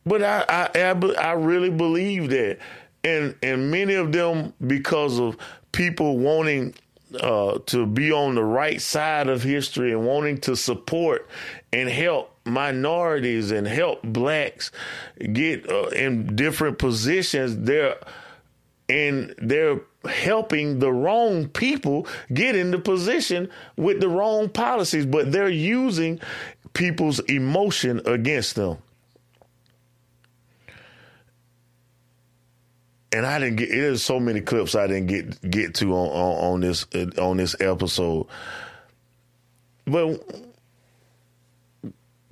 But I, I, I, I really believe that, and and many of them because of people wanting uh, to be on the right side of history and wanting to support and help minorities and help blacks get uh, in different positions, they're and they're helping the wrong people get into position with the wrong policies, but they're using people's emotion against them. And I didn't get. There's so many clips I didn't get get to on on, on this on this episode, but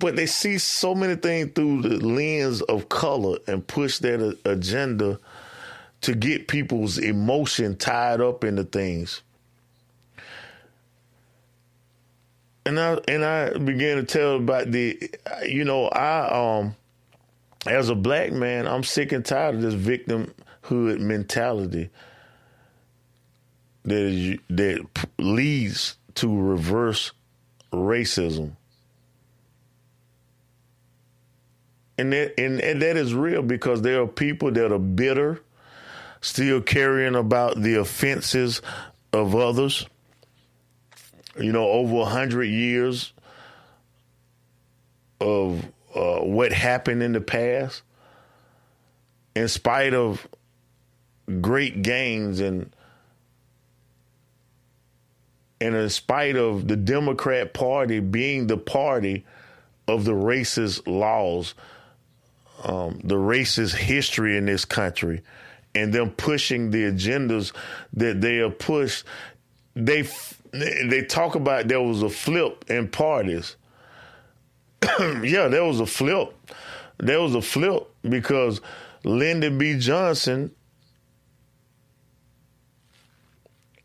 but they see so many things through the lens of color and push that agenda to get people's emotion tied up into things. And I and I began to tell about the, you know, I um, as a black man, I'm sick and tired of this victim hood mentality that is, that leads to reverse racism. And that, and, and that is real because there are people that are bitter, still carrying about the offenses of others. You know, over a hundred years of uh, what happened in the past, in spite of great gains and and in spite of the Democrat Party being the party of the racist laws, um, the racist history in this country, and them pushing the agendas that they have pushed, they they talk about there was a flip in parties. yeah, there was a flip. There was a flip because Lyndon B. Johnson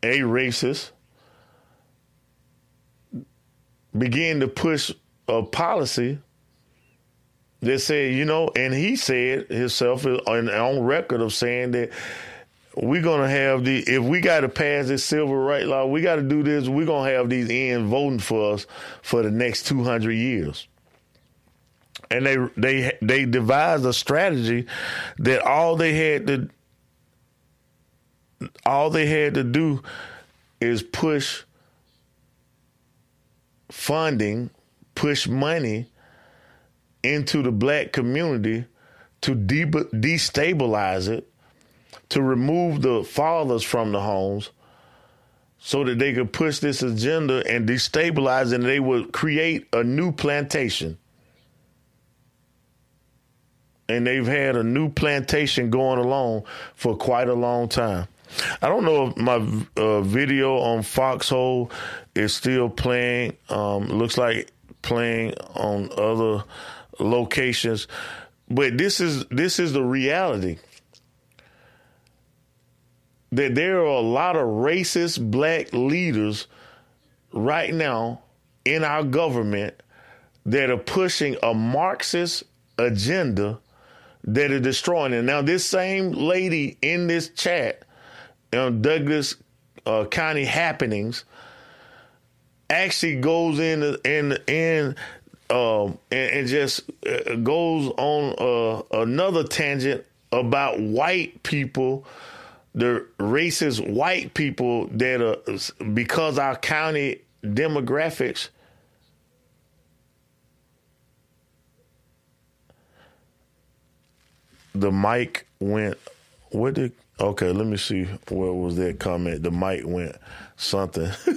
a racist, began to push a policy that said, you know, and he said himself on, on record of saying that we're gonna have the if we got to pass this civil right law, we got to do this. We're gonna have these ends voting for us for the next two hundred years. And they they they devised a strategy that all they had to all they had to do is push funding, push money into the black community to de- destabilize it, to remove the fathers from the homes so that they could push this agenda and destabilize and they would create a new plantation. And they've had a new plantation going along for quite a long time. I don't know if my uh, video on Foxhole is still playing. Um, looks like playing on other locations, but this is this is the reality that there are a lot of racist black leaders right now in our government that are pushing a Marxist agenda that are destroying it. Now, this same lady in this chat um, Douglas uh, County happenings actually goes in in in um, and, and, just uh, goes on uh, another tangent about white people, the racist white people that are because our county demographics. The mic went. What did? Okay, let me see. Where was that comment? The mic went something.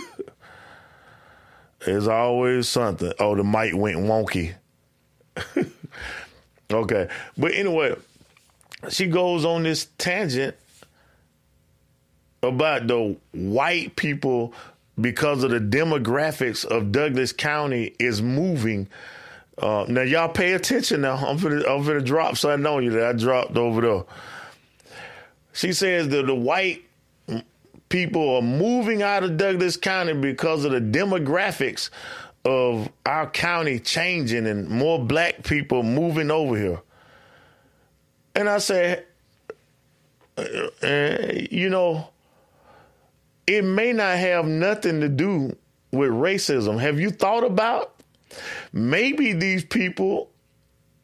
It's always something. Oh, the mic went wonky. okay, but anyway, she goes on this tangent about the white people because of the demographics of Douglas County is moving. Uh, now y'all pay attention. Now I'm gonna I'm gonna drop something on you that I dropped over there. She says that the white people are moving out of Douglas County because of the demographics of our county changing and more black people moving over here. And I said, uh, uh, you know, it may not have nothing to do with racism. Have you thought about maybe these people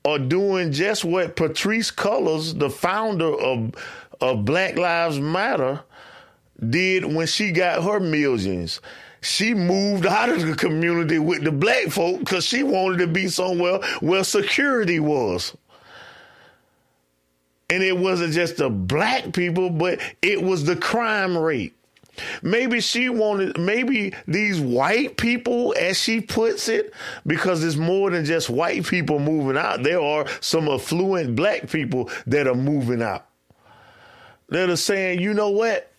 are doing just what Patrisse Cullors, the founder of, of Black Lives Matter, did when she got her millions. She moved out of the community with the black folk because she wanted to be somewhere where security was. And it wasn't just the black people, but it was the crime rate. Maybe she wanted, maybe these white people, as she puts it, because it's more than just white people moving out. There are some affluent black people that are moving out. That are saying, you know what?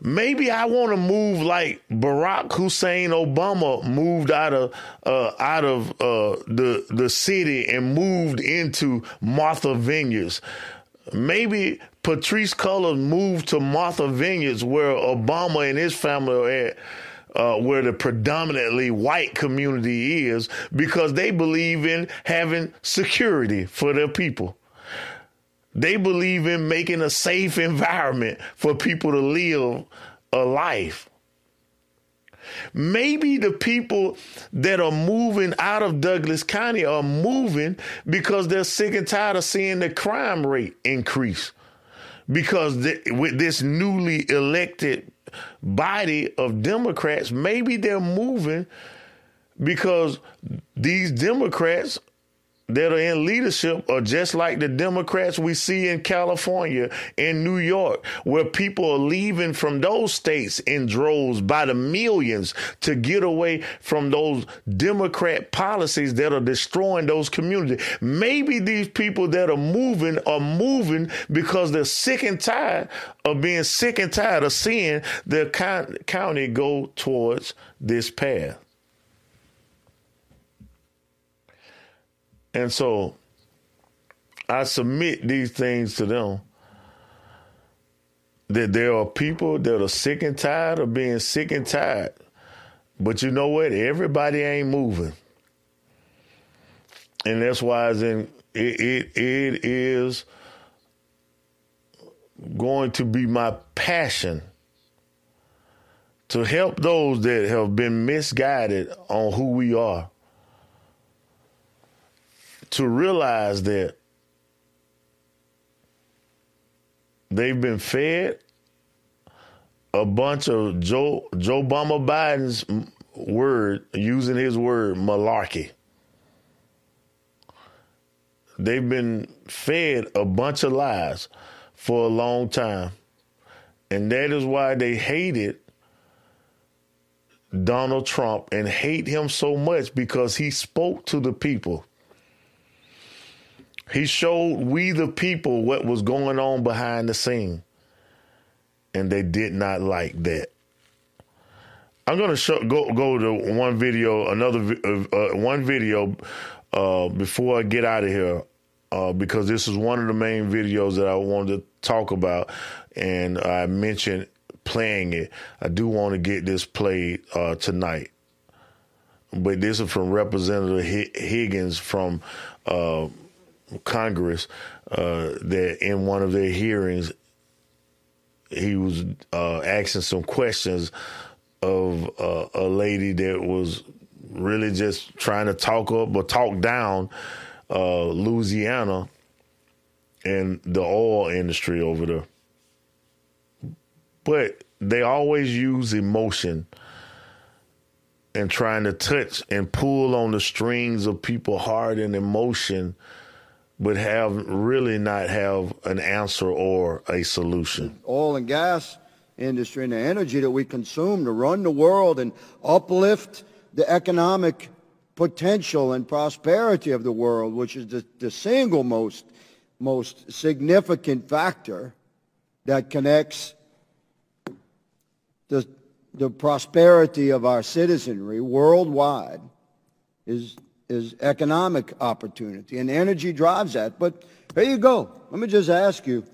Maybe I want to move like Barack Hussein Obama moved out of uh, out of uh, the the city and moved into Martha Vineyards. Maybe Patrisse Cullors moved to Martha Vineyards, where Obama and his family are at. Uh, where the predominantly white community is, because they believe in having security for their people. They believe in making a safe environment for people to live a life. Maybe the people that are moving out of Douglas County are moving because they're sick and tired of seeing the crime rate increase because with this newly elected body of Democrats, maybe they're moving because these Democrats that are in leadership are just like the Democrats we see in California and New York, where people are leaving from those states in droves by the millions to get away from those Democrat policies that are destroying those communities. Maybe these people that are moving are moving because they're sick and tired of being sick and tired of seeing their county go towards this path. And so I submit these things to them that there are people that are sick and tired of being sick and tired. But you know what? Everybody ain't moving. And that's why it's in, it, it, it is going to be my passion to help those that have been misguided on who we are to realize that they've been fed a bunch of Joe Joe Obama Biden's word using his word malarkey. They've been fed a bunch of lies for a long time. And that is why they hated Donald Trump and hate him so much because he spoke to the people. He showed we the people what was going on behind the scene. And they did not like that. I'm gonna show, go go to one video, another uh, uh, one video uh, before I get out of here, uh, because this is one of the main videos that I wanted to talk about, and I mentioned playing it. I do want to get this played uh, tonight, but this is from Representative Higgins from uh, Congress uh, that in one of their hearings he was uh, asking some questions of uh, a lady that was really just trying to talk up or talk down uh, Louisiana and the oil industry over there. But they always use emotion and trying to touch and pull on the strings of people heart and emotion but have really not have an answer or a solution. Oil and gas industry and the energy that we consume to run the world and uplift the economic potential and prosperity of the world, which is the, the single most, most significant factor that connects the, the prosperity of our citizenry worldwide is, is economic opportunity, and energy drives that. But here you go. Let me just ask you,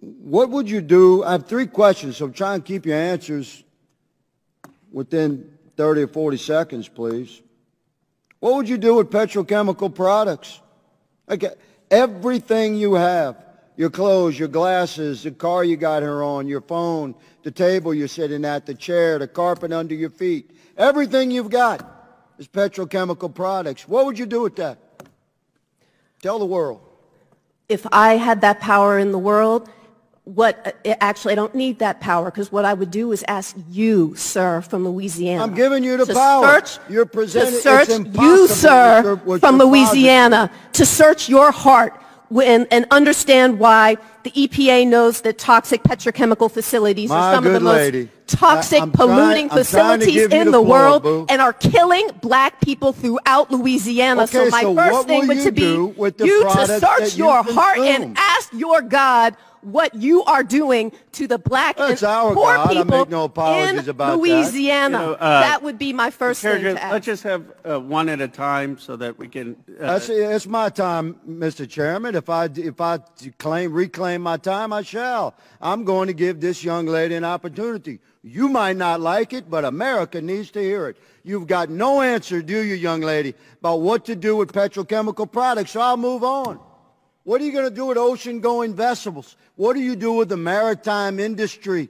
what would you do? I have three questions, so try and keep your answers within 30 or 40 seconds, please. What would you do with petrochemical products? Okay, everything you have, your clothes, your glasses, the car you got her on, your phone, the table you're sitting at, the chair, the carpet under your feet, everything you've got is petrochemical products. What would you do with that? Tell the world. If I had that power in the world, what uh, actually I don't need that power because what I would do is ask you, sir, from Louisiana. I'm giving you the to power. Search, You're presenting. to search you, sir, from Louisiana, to search your heart and, and understand why the EPA knows that toxic petrochemical facilities My are some of the good most lady. toxic, I- polluting trying facilities in the the, world boo. and are killing black people throughout Louisiana. Okay, so my so first thing would to be you to search you your heart and ask your God what you are doing to the black That's and our poor God. I people make no apologies in about that. Louisiana. You know, uh, that would be my first thing Kerrigan, to ask. let's just have uh, one at a time so that we can. Uh, That's, it's my time, Mr. Chairman. If I if I claim reclaim my time, I shall. I'm going to give this young lady an opportunity. You might not like it, but America needs to hear it. You've got no answer, do you, young lady, about what to do with petrochemical products. So I'll move on. What are you going to do with ocean-going vessels? What do you do with the maritime industry?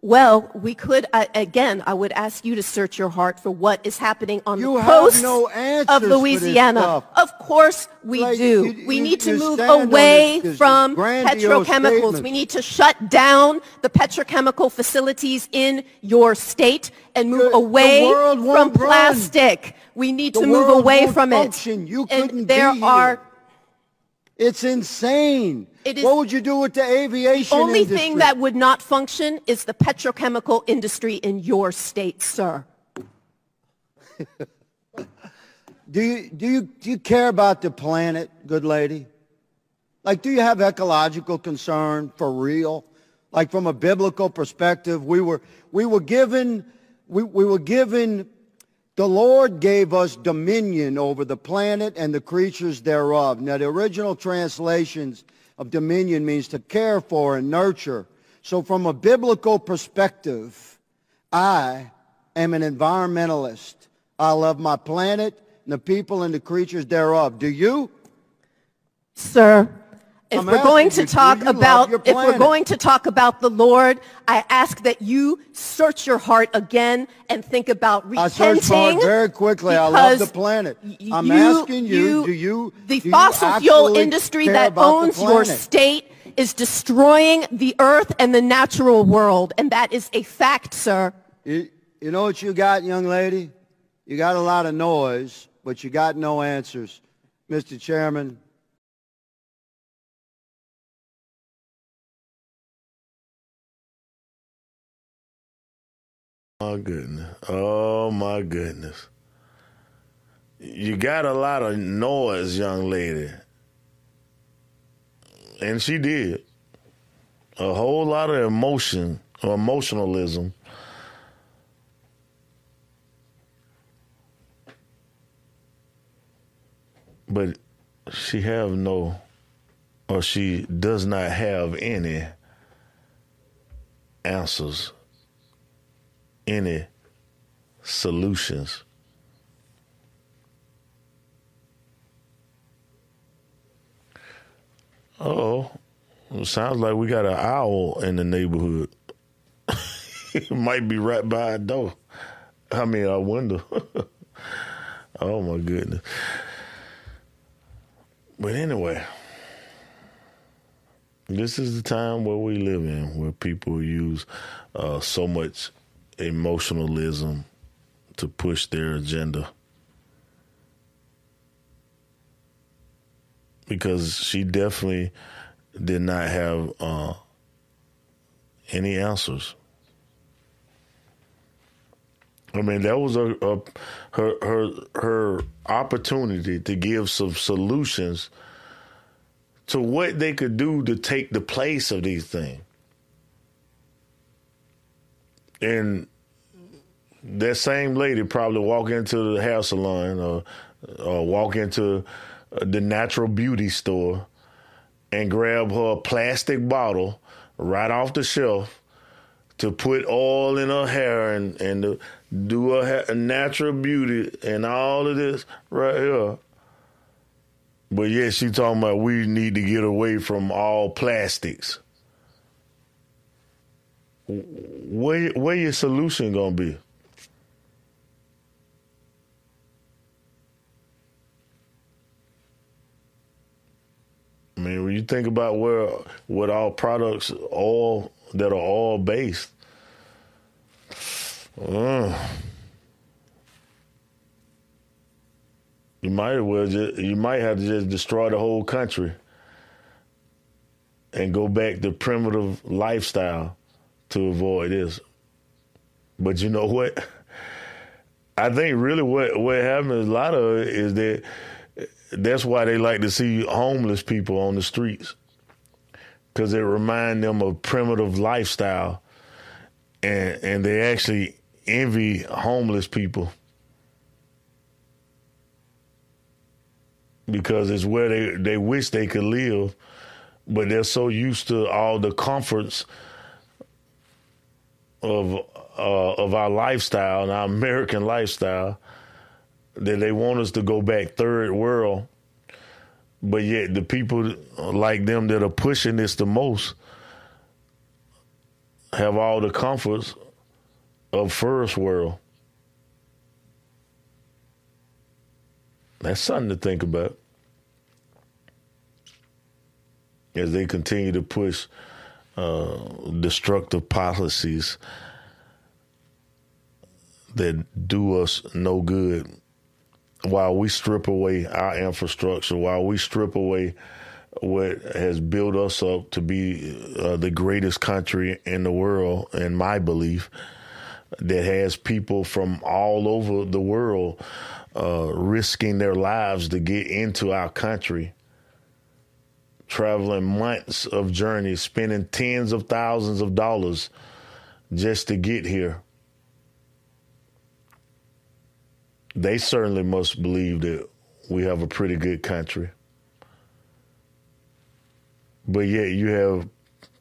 Well, we could, uh, again, I would ask you to search your heart for what is happening on You the coast no of Louisiana. Of course we Like, do. you- we you- need to move away this- this from petrochemicals. statement. We need to shut down the petrochemical facilities in your state and move away world from won't run. We need The to move away from function. it. You and couldn't there be here. are It's insane. It is- what would you do with the aviation The only industry? thing that would not function is the petrochemical industry in your state, sir. Do you, do you, do you care about the planet, good lady? Like, do you have ecological concern for real? Like, from a biblical perspective, we were, we were given, we, we were given, the Lord gave us dominion over the planet and the creatures thereof. Now, the original translations of dominion means to care for and nurture. So from a biblical perspective, I am an environmentalist. I love my planet and the people and the creatures thereof. Do you? Sir, if I'm we're going to you, talk do you love about if we're going to talk about the Lord, I ask that you search your heart again and think about I repenting. search for it very quickly. I love the planet. I'm you- asking you, you- do you the do fossil fuel industry that owns your state is destroying the earth and the natural world, and that is a fact, sir. You, you know what you got, young lady? You got a lot of noise, but you got no answers. Mr. Chairman, My goodness. Oh my goodness. You got a lot of noise, young lady. And she did. A whole lot of emotion or emotionalism. But she have no or she does not have any answers any solutions. Oh, sounds like we got an owl in the neighborhood. it might be right by our door. I mean, our window. oh my goodness. But anyway, this is the time where we live in, where people use uh, so much emotionalism to push their agenda. Because she definitely did not have uh, any answers. I mean, that was a, a, her her her opportunity to give some solutions to what they could do to take the place of these things. And that same lady probably walk into the hair salon or, or walk into the natural beauty store and grab her plastic bottle right off the shelf to put oil in her hair and, and do a natural beauty and all of this right here. But yeah, she talking about we need to get away from all plastics. Where where your solution gonna be? I mean, when you think about where what all products all that are all based, uh, you might as well just you might have to just destroy the whole country and go back to primitive lifestyle to avoid this. But you know what? I think really what what happens a lot of it is that that's why they like to see homeless people on the streets because it remind them of primitive lifestyle and and they actually envy homeless people because it's where they they wish they could live but they're so used to all the comforts of uh, of our lifestyle and our American lifestyle that they want us to go back third world, but yet the people like them that are pushing this the most have all the comforts of first world. That's something to think about as they continue to push uh, destructive policies that do us no good. While we strip away our infrastructure, while we strip away what has built us up to be uh, the greatest country in the world, in my belief, that has people from all over the world uh, risking their lives to get into our country, traveling months of journeys, spending tens of thousands of dollars just to get here. they certainly must believe that we have a pretty good country. But yet you have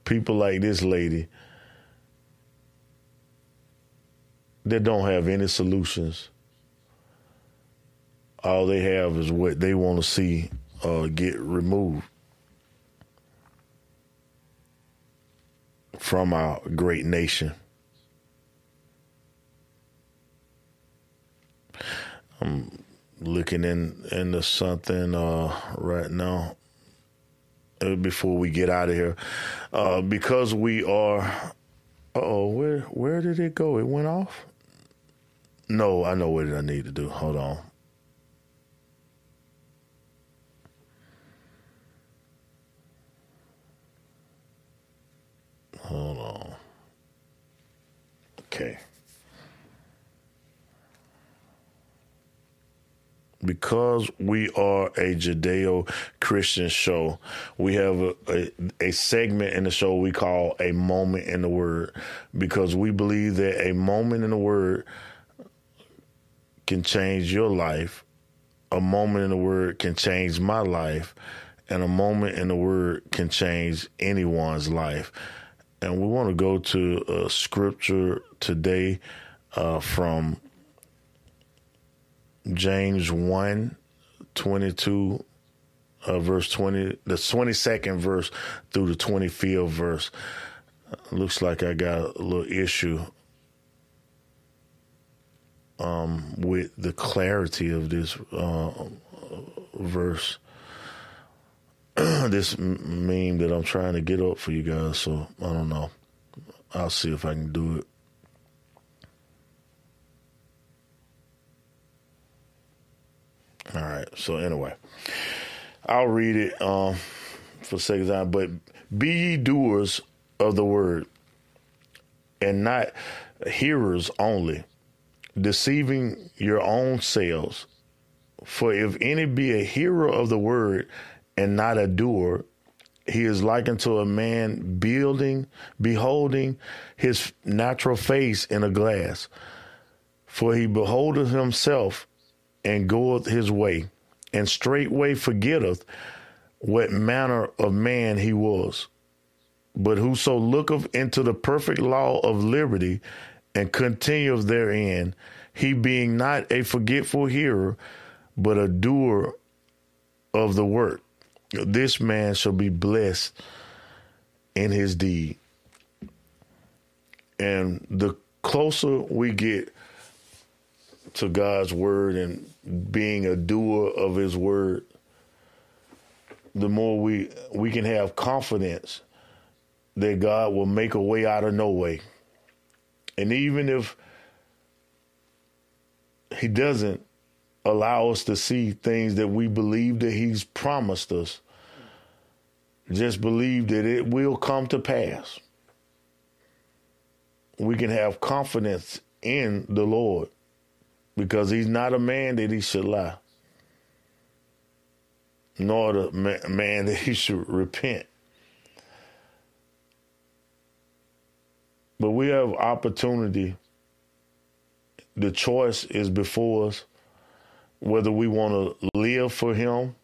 people like this lady that don't have any solutions. All they have is what they want to see uh, get removed from our great nation. I'm looking in into something uh, right now uh, before we get out of here uh, because we are. Oh, where where did it go? It went off. No, I know what I need to do. Hold on. Hold on. Okay. because we are a Judeo Christian show, we have a, a, a, segment in the show we call a moment in the Word because we believe that a moment in the Word can change your life, a moment in the Word can change my life, and a moment in the Word can change anyone's life. And we want to go to a scripture today uh, from James 1 22, uh, verse 20, the 22nd verse through the 25th verse. looks like I got a little issue um, with the clarity of this uh, verse. this meme that I'm trying to get up for you guys, so I don't know. I'll see if I can do it. All right. So anyway, I'll read it um, for sake of time. But be ye doers of the word, and not hearers only, deceiving your own selves. For if any be a hearer of the word and not a doer, he is likened to a man building, beholding his natural face in a glass. For he beholdeth himself and goeth his way, and straightway forgetteth what manner of man he was. But whoso looketh into the perfect law of liberty and continueth therein, he being not a forgetful hearer, but a doer of the work, this man shall be blessed in his deed. And the closer we get to God's word and being a doer of his word, the more we we can have confidence that God will make a way out of no way. And even if he doesn't allow us to see things that we believe that he's promised us, just believe that it will come to pass. We can have confidence in the Lord because he's not a man that he should lie, nor the man that he should repent. But we have opportunity. The choice is before us whether we want to live for him.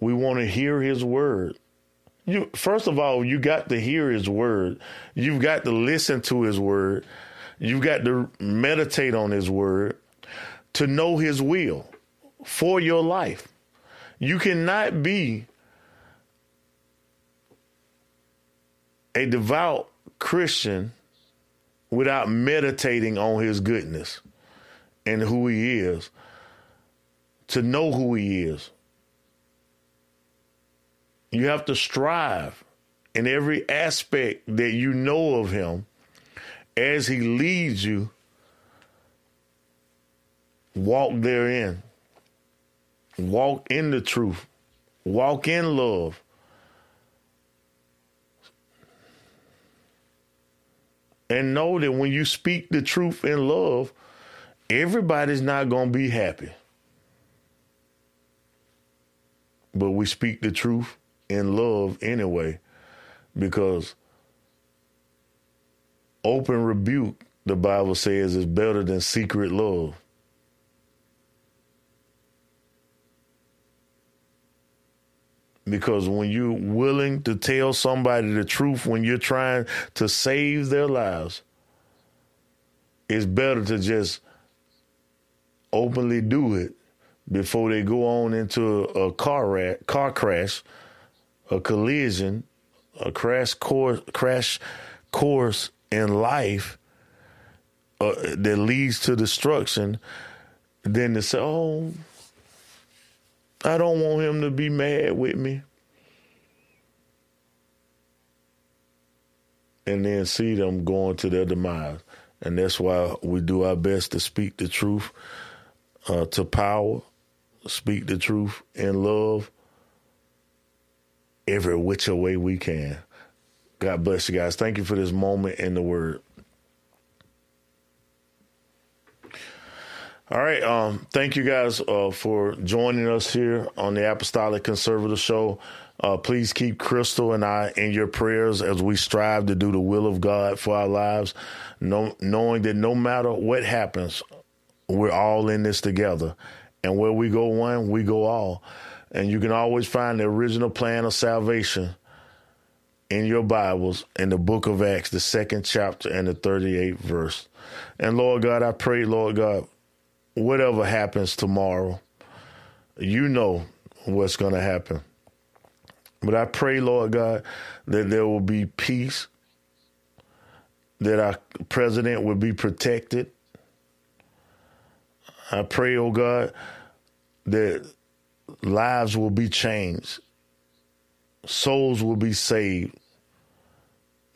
We want to hear his word. You first of all, you got to hear his word. You've got to listen to his word. You've got to meditate on his word to know his will for your life. You cannot be a devout Christian without meditating on his goodness and who he is, to know who he is. You have to strive in every aspect that you know of him as he leads you. Walk therein. Walk in the truth. Walk in love. And know that when you speak the truth in love, everybody's not going to be happy. But we speak the truth in love anyway because open rebuke, the Bible says, is better than secret love. Because when you're willing to tell somebody the truth, when you're trying to save their lives, it's better to just openly do it before they go on into a car ra- car crash, a collision, a crash course crash course in life uh, that leads to destruction. Then to say, "Oh, I don't want him to be mad with me," and then see them going to their demise. And that's why we do our best to speak the truth uh, to power, speak the truth in love every which way we can. God bless you guys. Thank you for this moment in the Word. All right. Um, thank you guys uh, for joining us here on the Apostolic Conservative Show. Uh, please keep Crystal and I in your prayers as we strive to do the will of God for our lives, know, knowing that no matter what happens, we're all in this together. And where we go one, we go all. And you can always find the original plan of salvation in your Bibles in the book of Acts, the second chapter and the 38th verse. And Lord God, I pray, Lord God, whatever happens tomorrow, you know what's going to happen. But I pray, Lord God, that there will be peace, that our president will be protected, I pray, oh God, that lives will be changed, souls will be saved,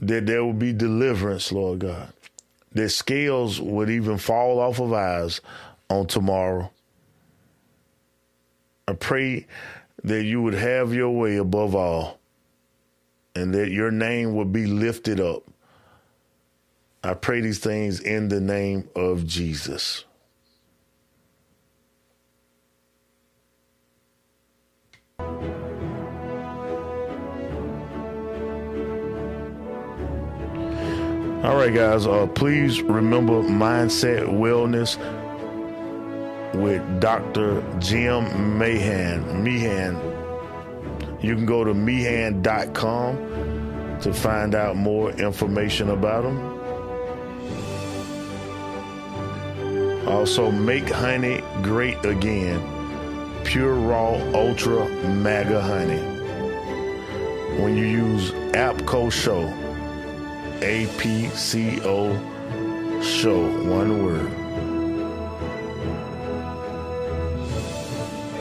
that there will be deliverance, Lord God, that scales would even fall off of eyes on tomorrow. I pray that you would have your way above all and that your name would be lifted up. I pray these things in the name of Jesus. All right, guys. Uh, please remember Mindset Wellness with Dr. Jim Mahan. Meehan. You can go to meehan.com to find out more information about him. Also, make honey great again. Pure raw ultra mega honey. When you use APCO Show, A P C O Show, one word.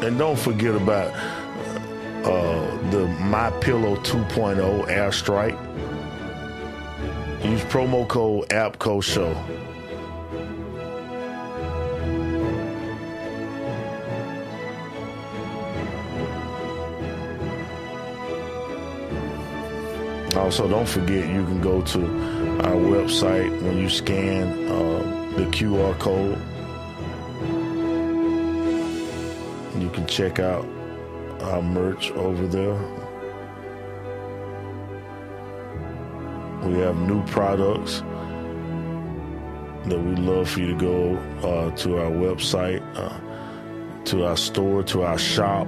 And don't forget about uh, the My Pillow 2.0 Airstrike. Use promo code APCO Show. Also, don't forget you can go to our website when you scan uh, the QR code. You can check out our merch over there. We have new products that we love for you to go uh, to our website, uh, to our store, to our shop.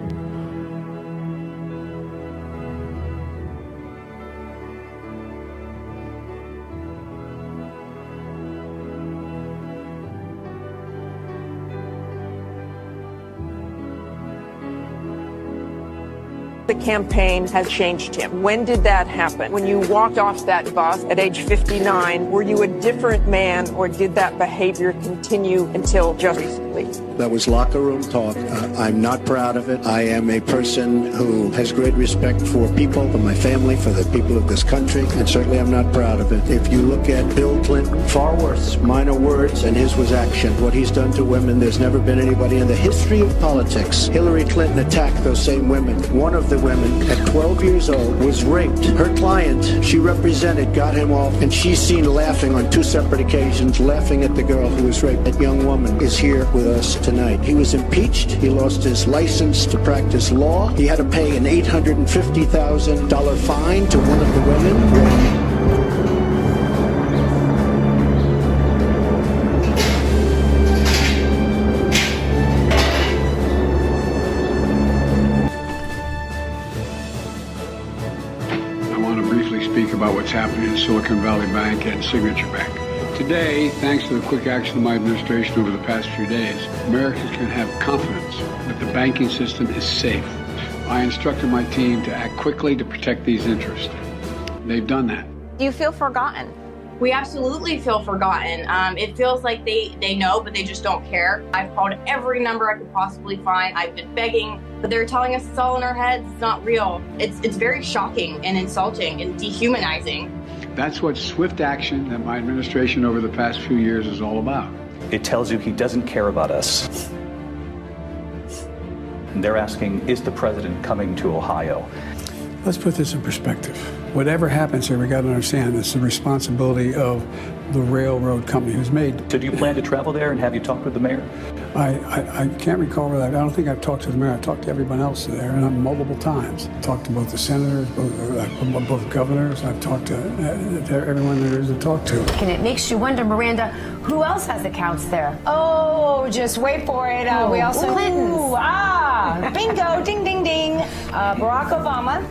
The campaign has changed him. When did that happen? When you walked off that bus at age 59, were you a different man or did that behavior continue until just recently? That was locker room talk. Uh, I'm not proud of it. I am a person who has great respect for people, for my family, for the people of this country, and certainly I'm not proud of it. If you look at Bill Clinton, far worse, minor words, and his was action. What he's done to women, there's never been anybody in the history of politics. Hillary Clinton attacked those same women. One of the women, at 12 years old, was raped. Her client, she represented, got him off, and she's seen laughing on two separate occasions, laughing at the girl who was raped. That young woman is here with us tonight. He was impeached. He lost his license to practice law. He had to pay an $850,000 fine to one of the women. I want to briefly speak about what's happening in Silicon Valley Bank and Signature Bank. Today, thanks to the quick action of my administration over the past few days, Americans can have confidence that the banking system is safe. I instructed my team to act quickly to protect these interests. They've done that. Do you feel forgotten? We absolutely feel forgotten. Um, it feels like they, they know, but they just don't care. I've called every number I could possibly find. I've been begging, but they're telling us it's all in our heads. It's not real. It's, it's very shocking and insulting and dehumanizing. That's what swift action that my administration over the past few years is all about. It tells you he doesn't care about us. And they're asking, is the president coming to Ohio? Let's put this in perspective. Whatever happens here, we got to understand it's the responsibility of the railroad company who's made. So do you plan to travel there and have you talked with the mayor? I, I, I can't recall whether I, I don't think I've talked to the mayor. I've talked to everyone else there and multiple times. Talked to both the senators, both, uh, both governors. I've talked to, uh, everyone there is to talk to. And it makes you wonder, Miranda, who else has accounts there? Oh, just wait for it. Uh, we also Clintons. Ooh, ah, bingo, ding, ding, ding. Uh, Barack Obama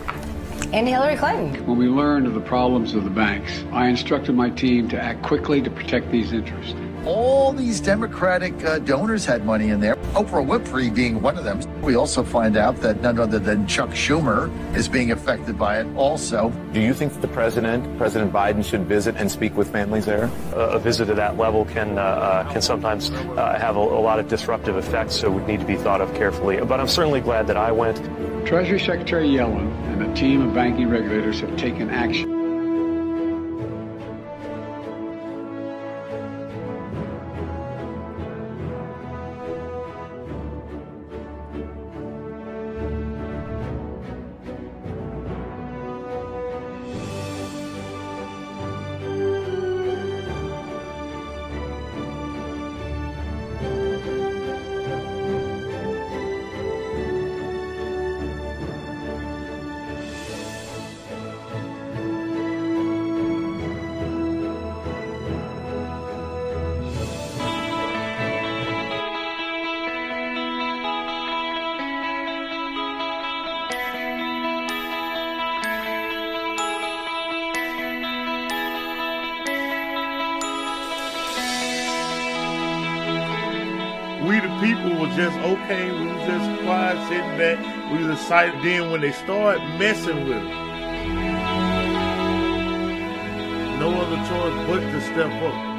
and Hillary Clinton. When we learned of the problems of the banks, I instructed my team to act quickly to protect these interests. All these Democratic uh, donors had money in there, Oprah Winfrey being one of them. We also find out that none other than Chuck Schumer is being affected by it also. Do you think that the president, President Biden, should visit and speak with families there? a visit at that level can uh, uh, can sometimes uh, have a, a lot of disruptive effects, so would need to be thought of carefully. But I'm certainly glad that I went. Treasury Secretary Yellen and a team of banking regulators have taken action. We was just quiet, sitting back. We was excited. Then when they start messing with it, no other choice but to step up.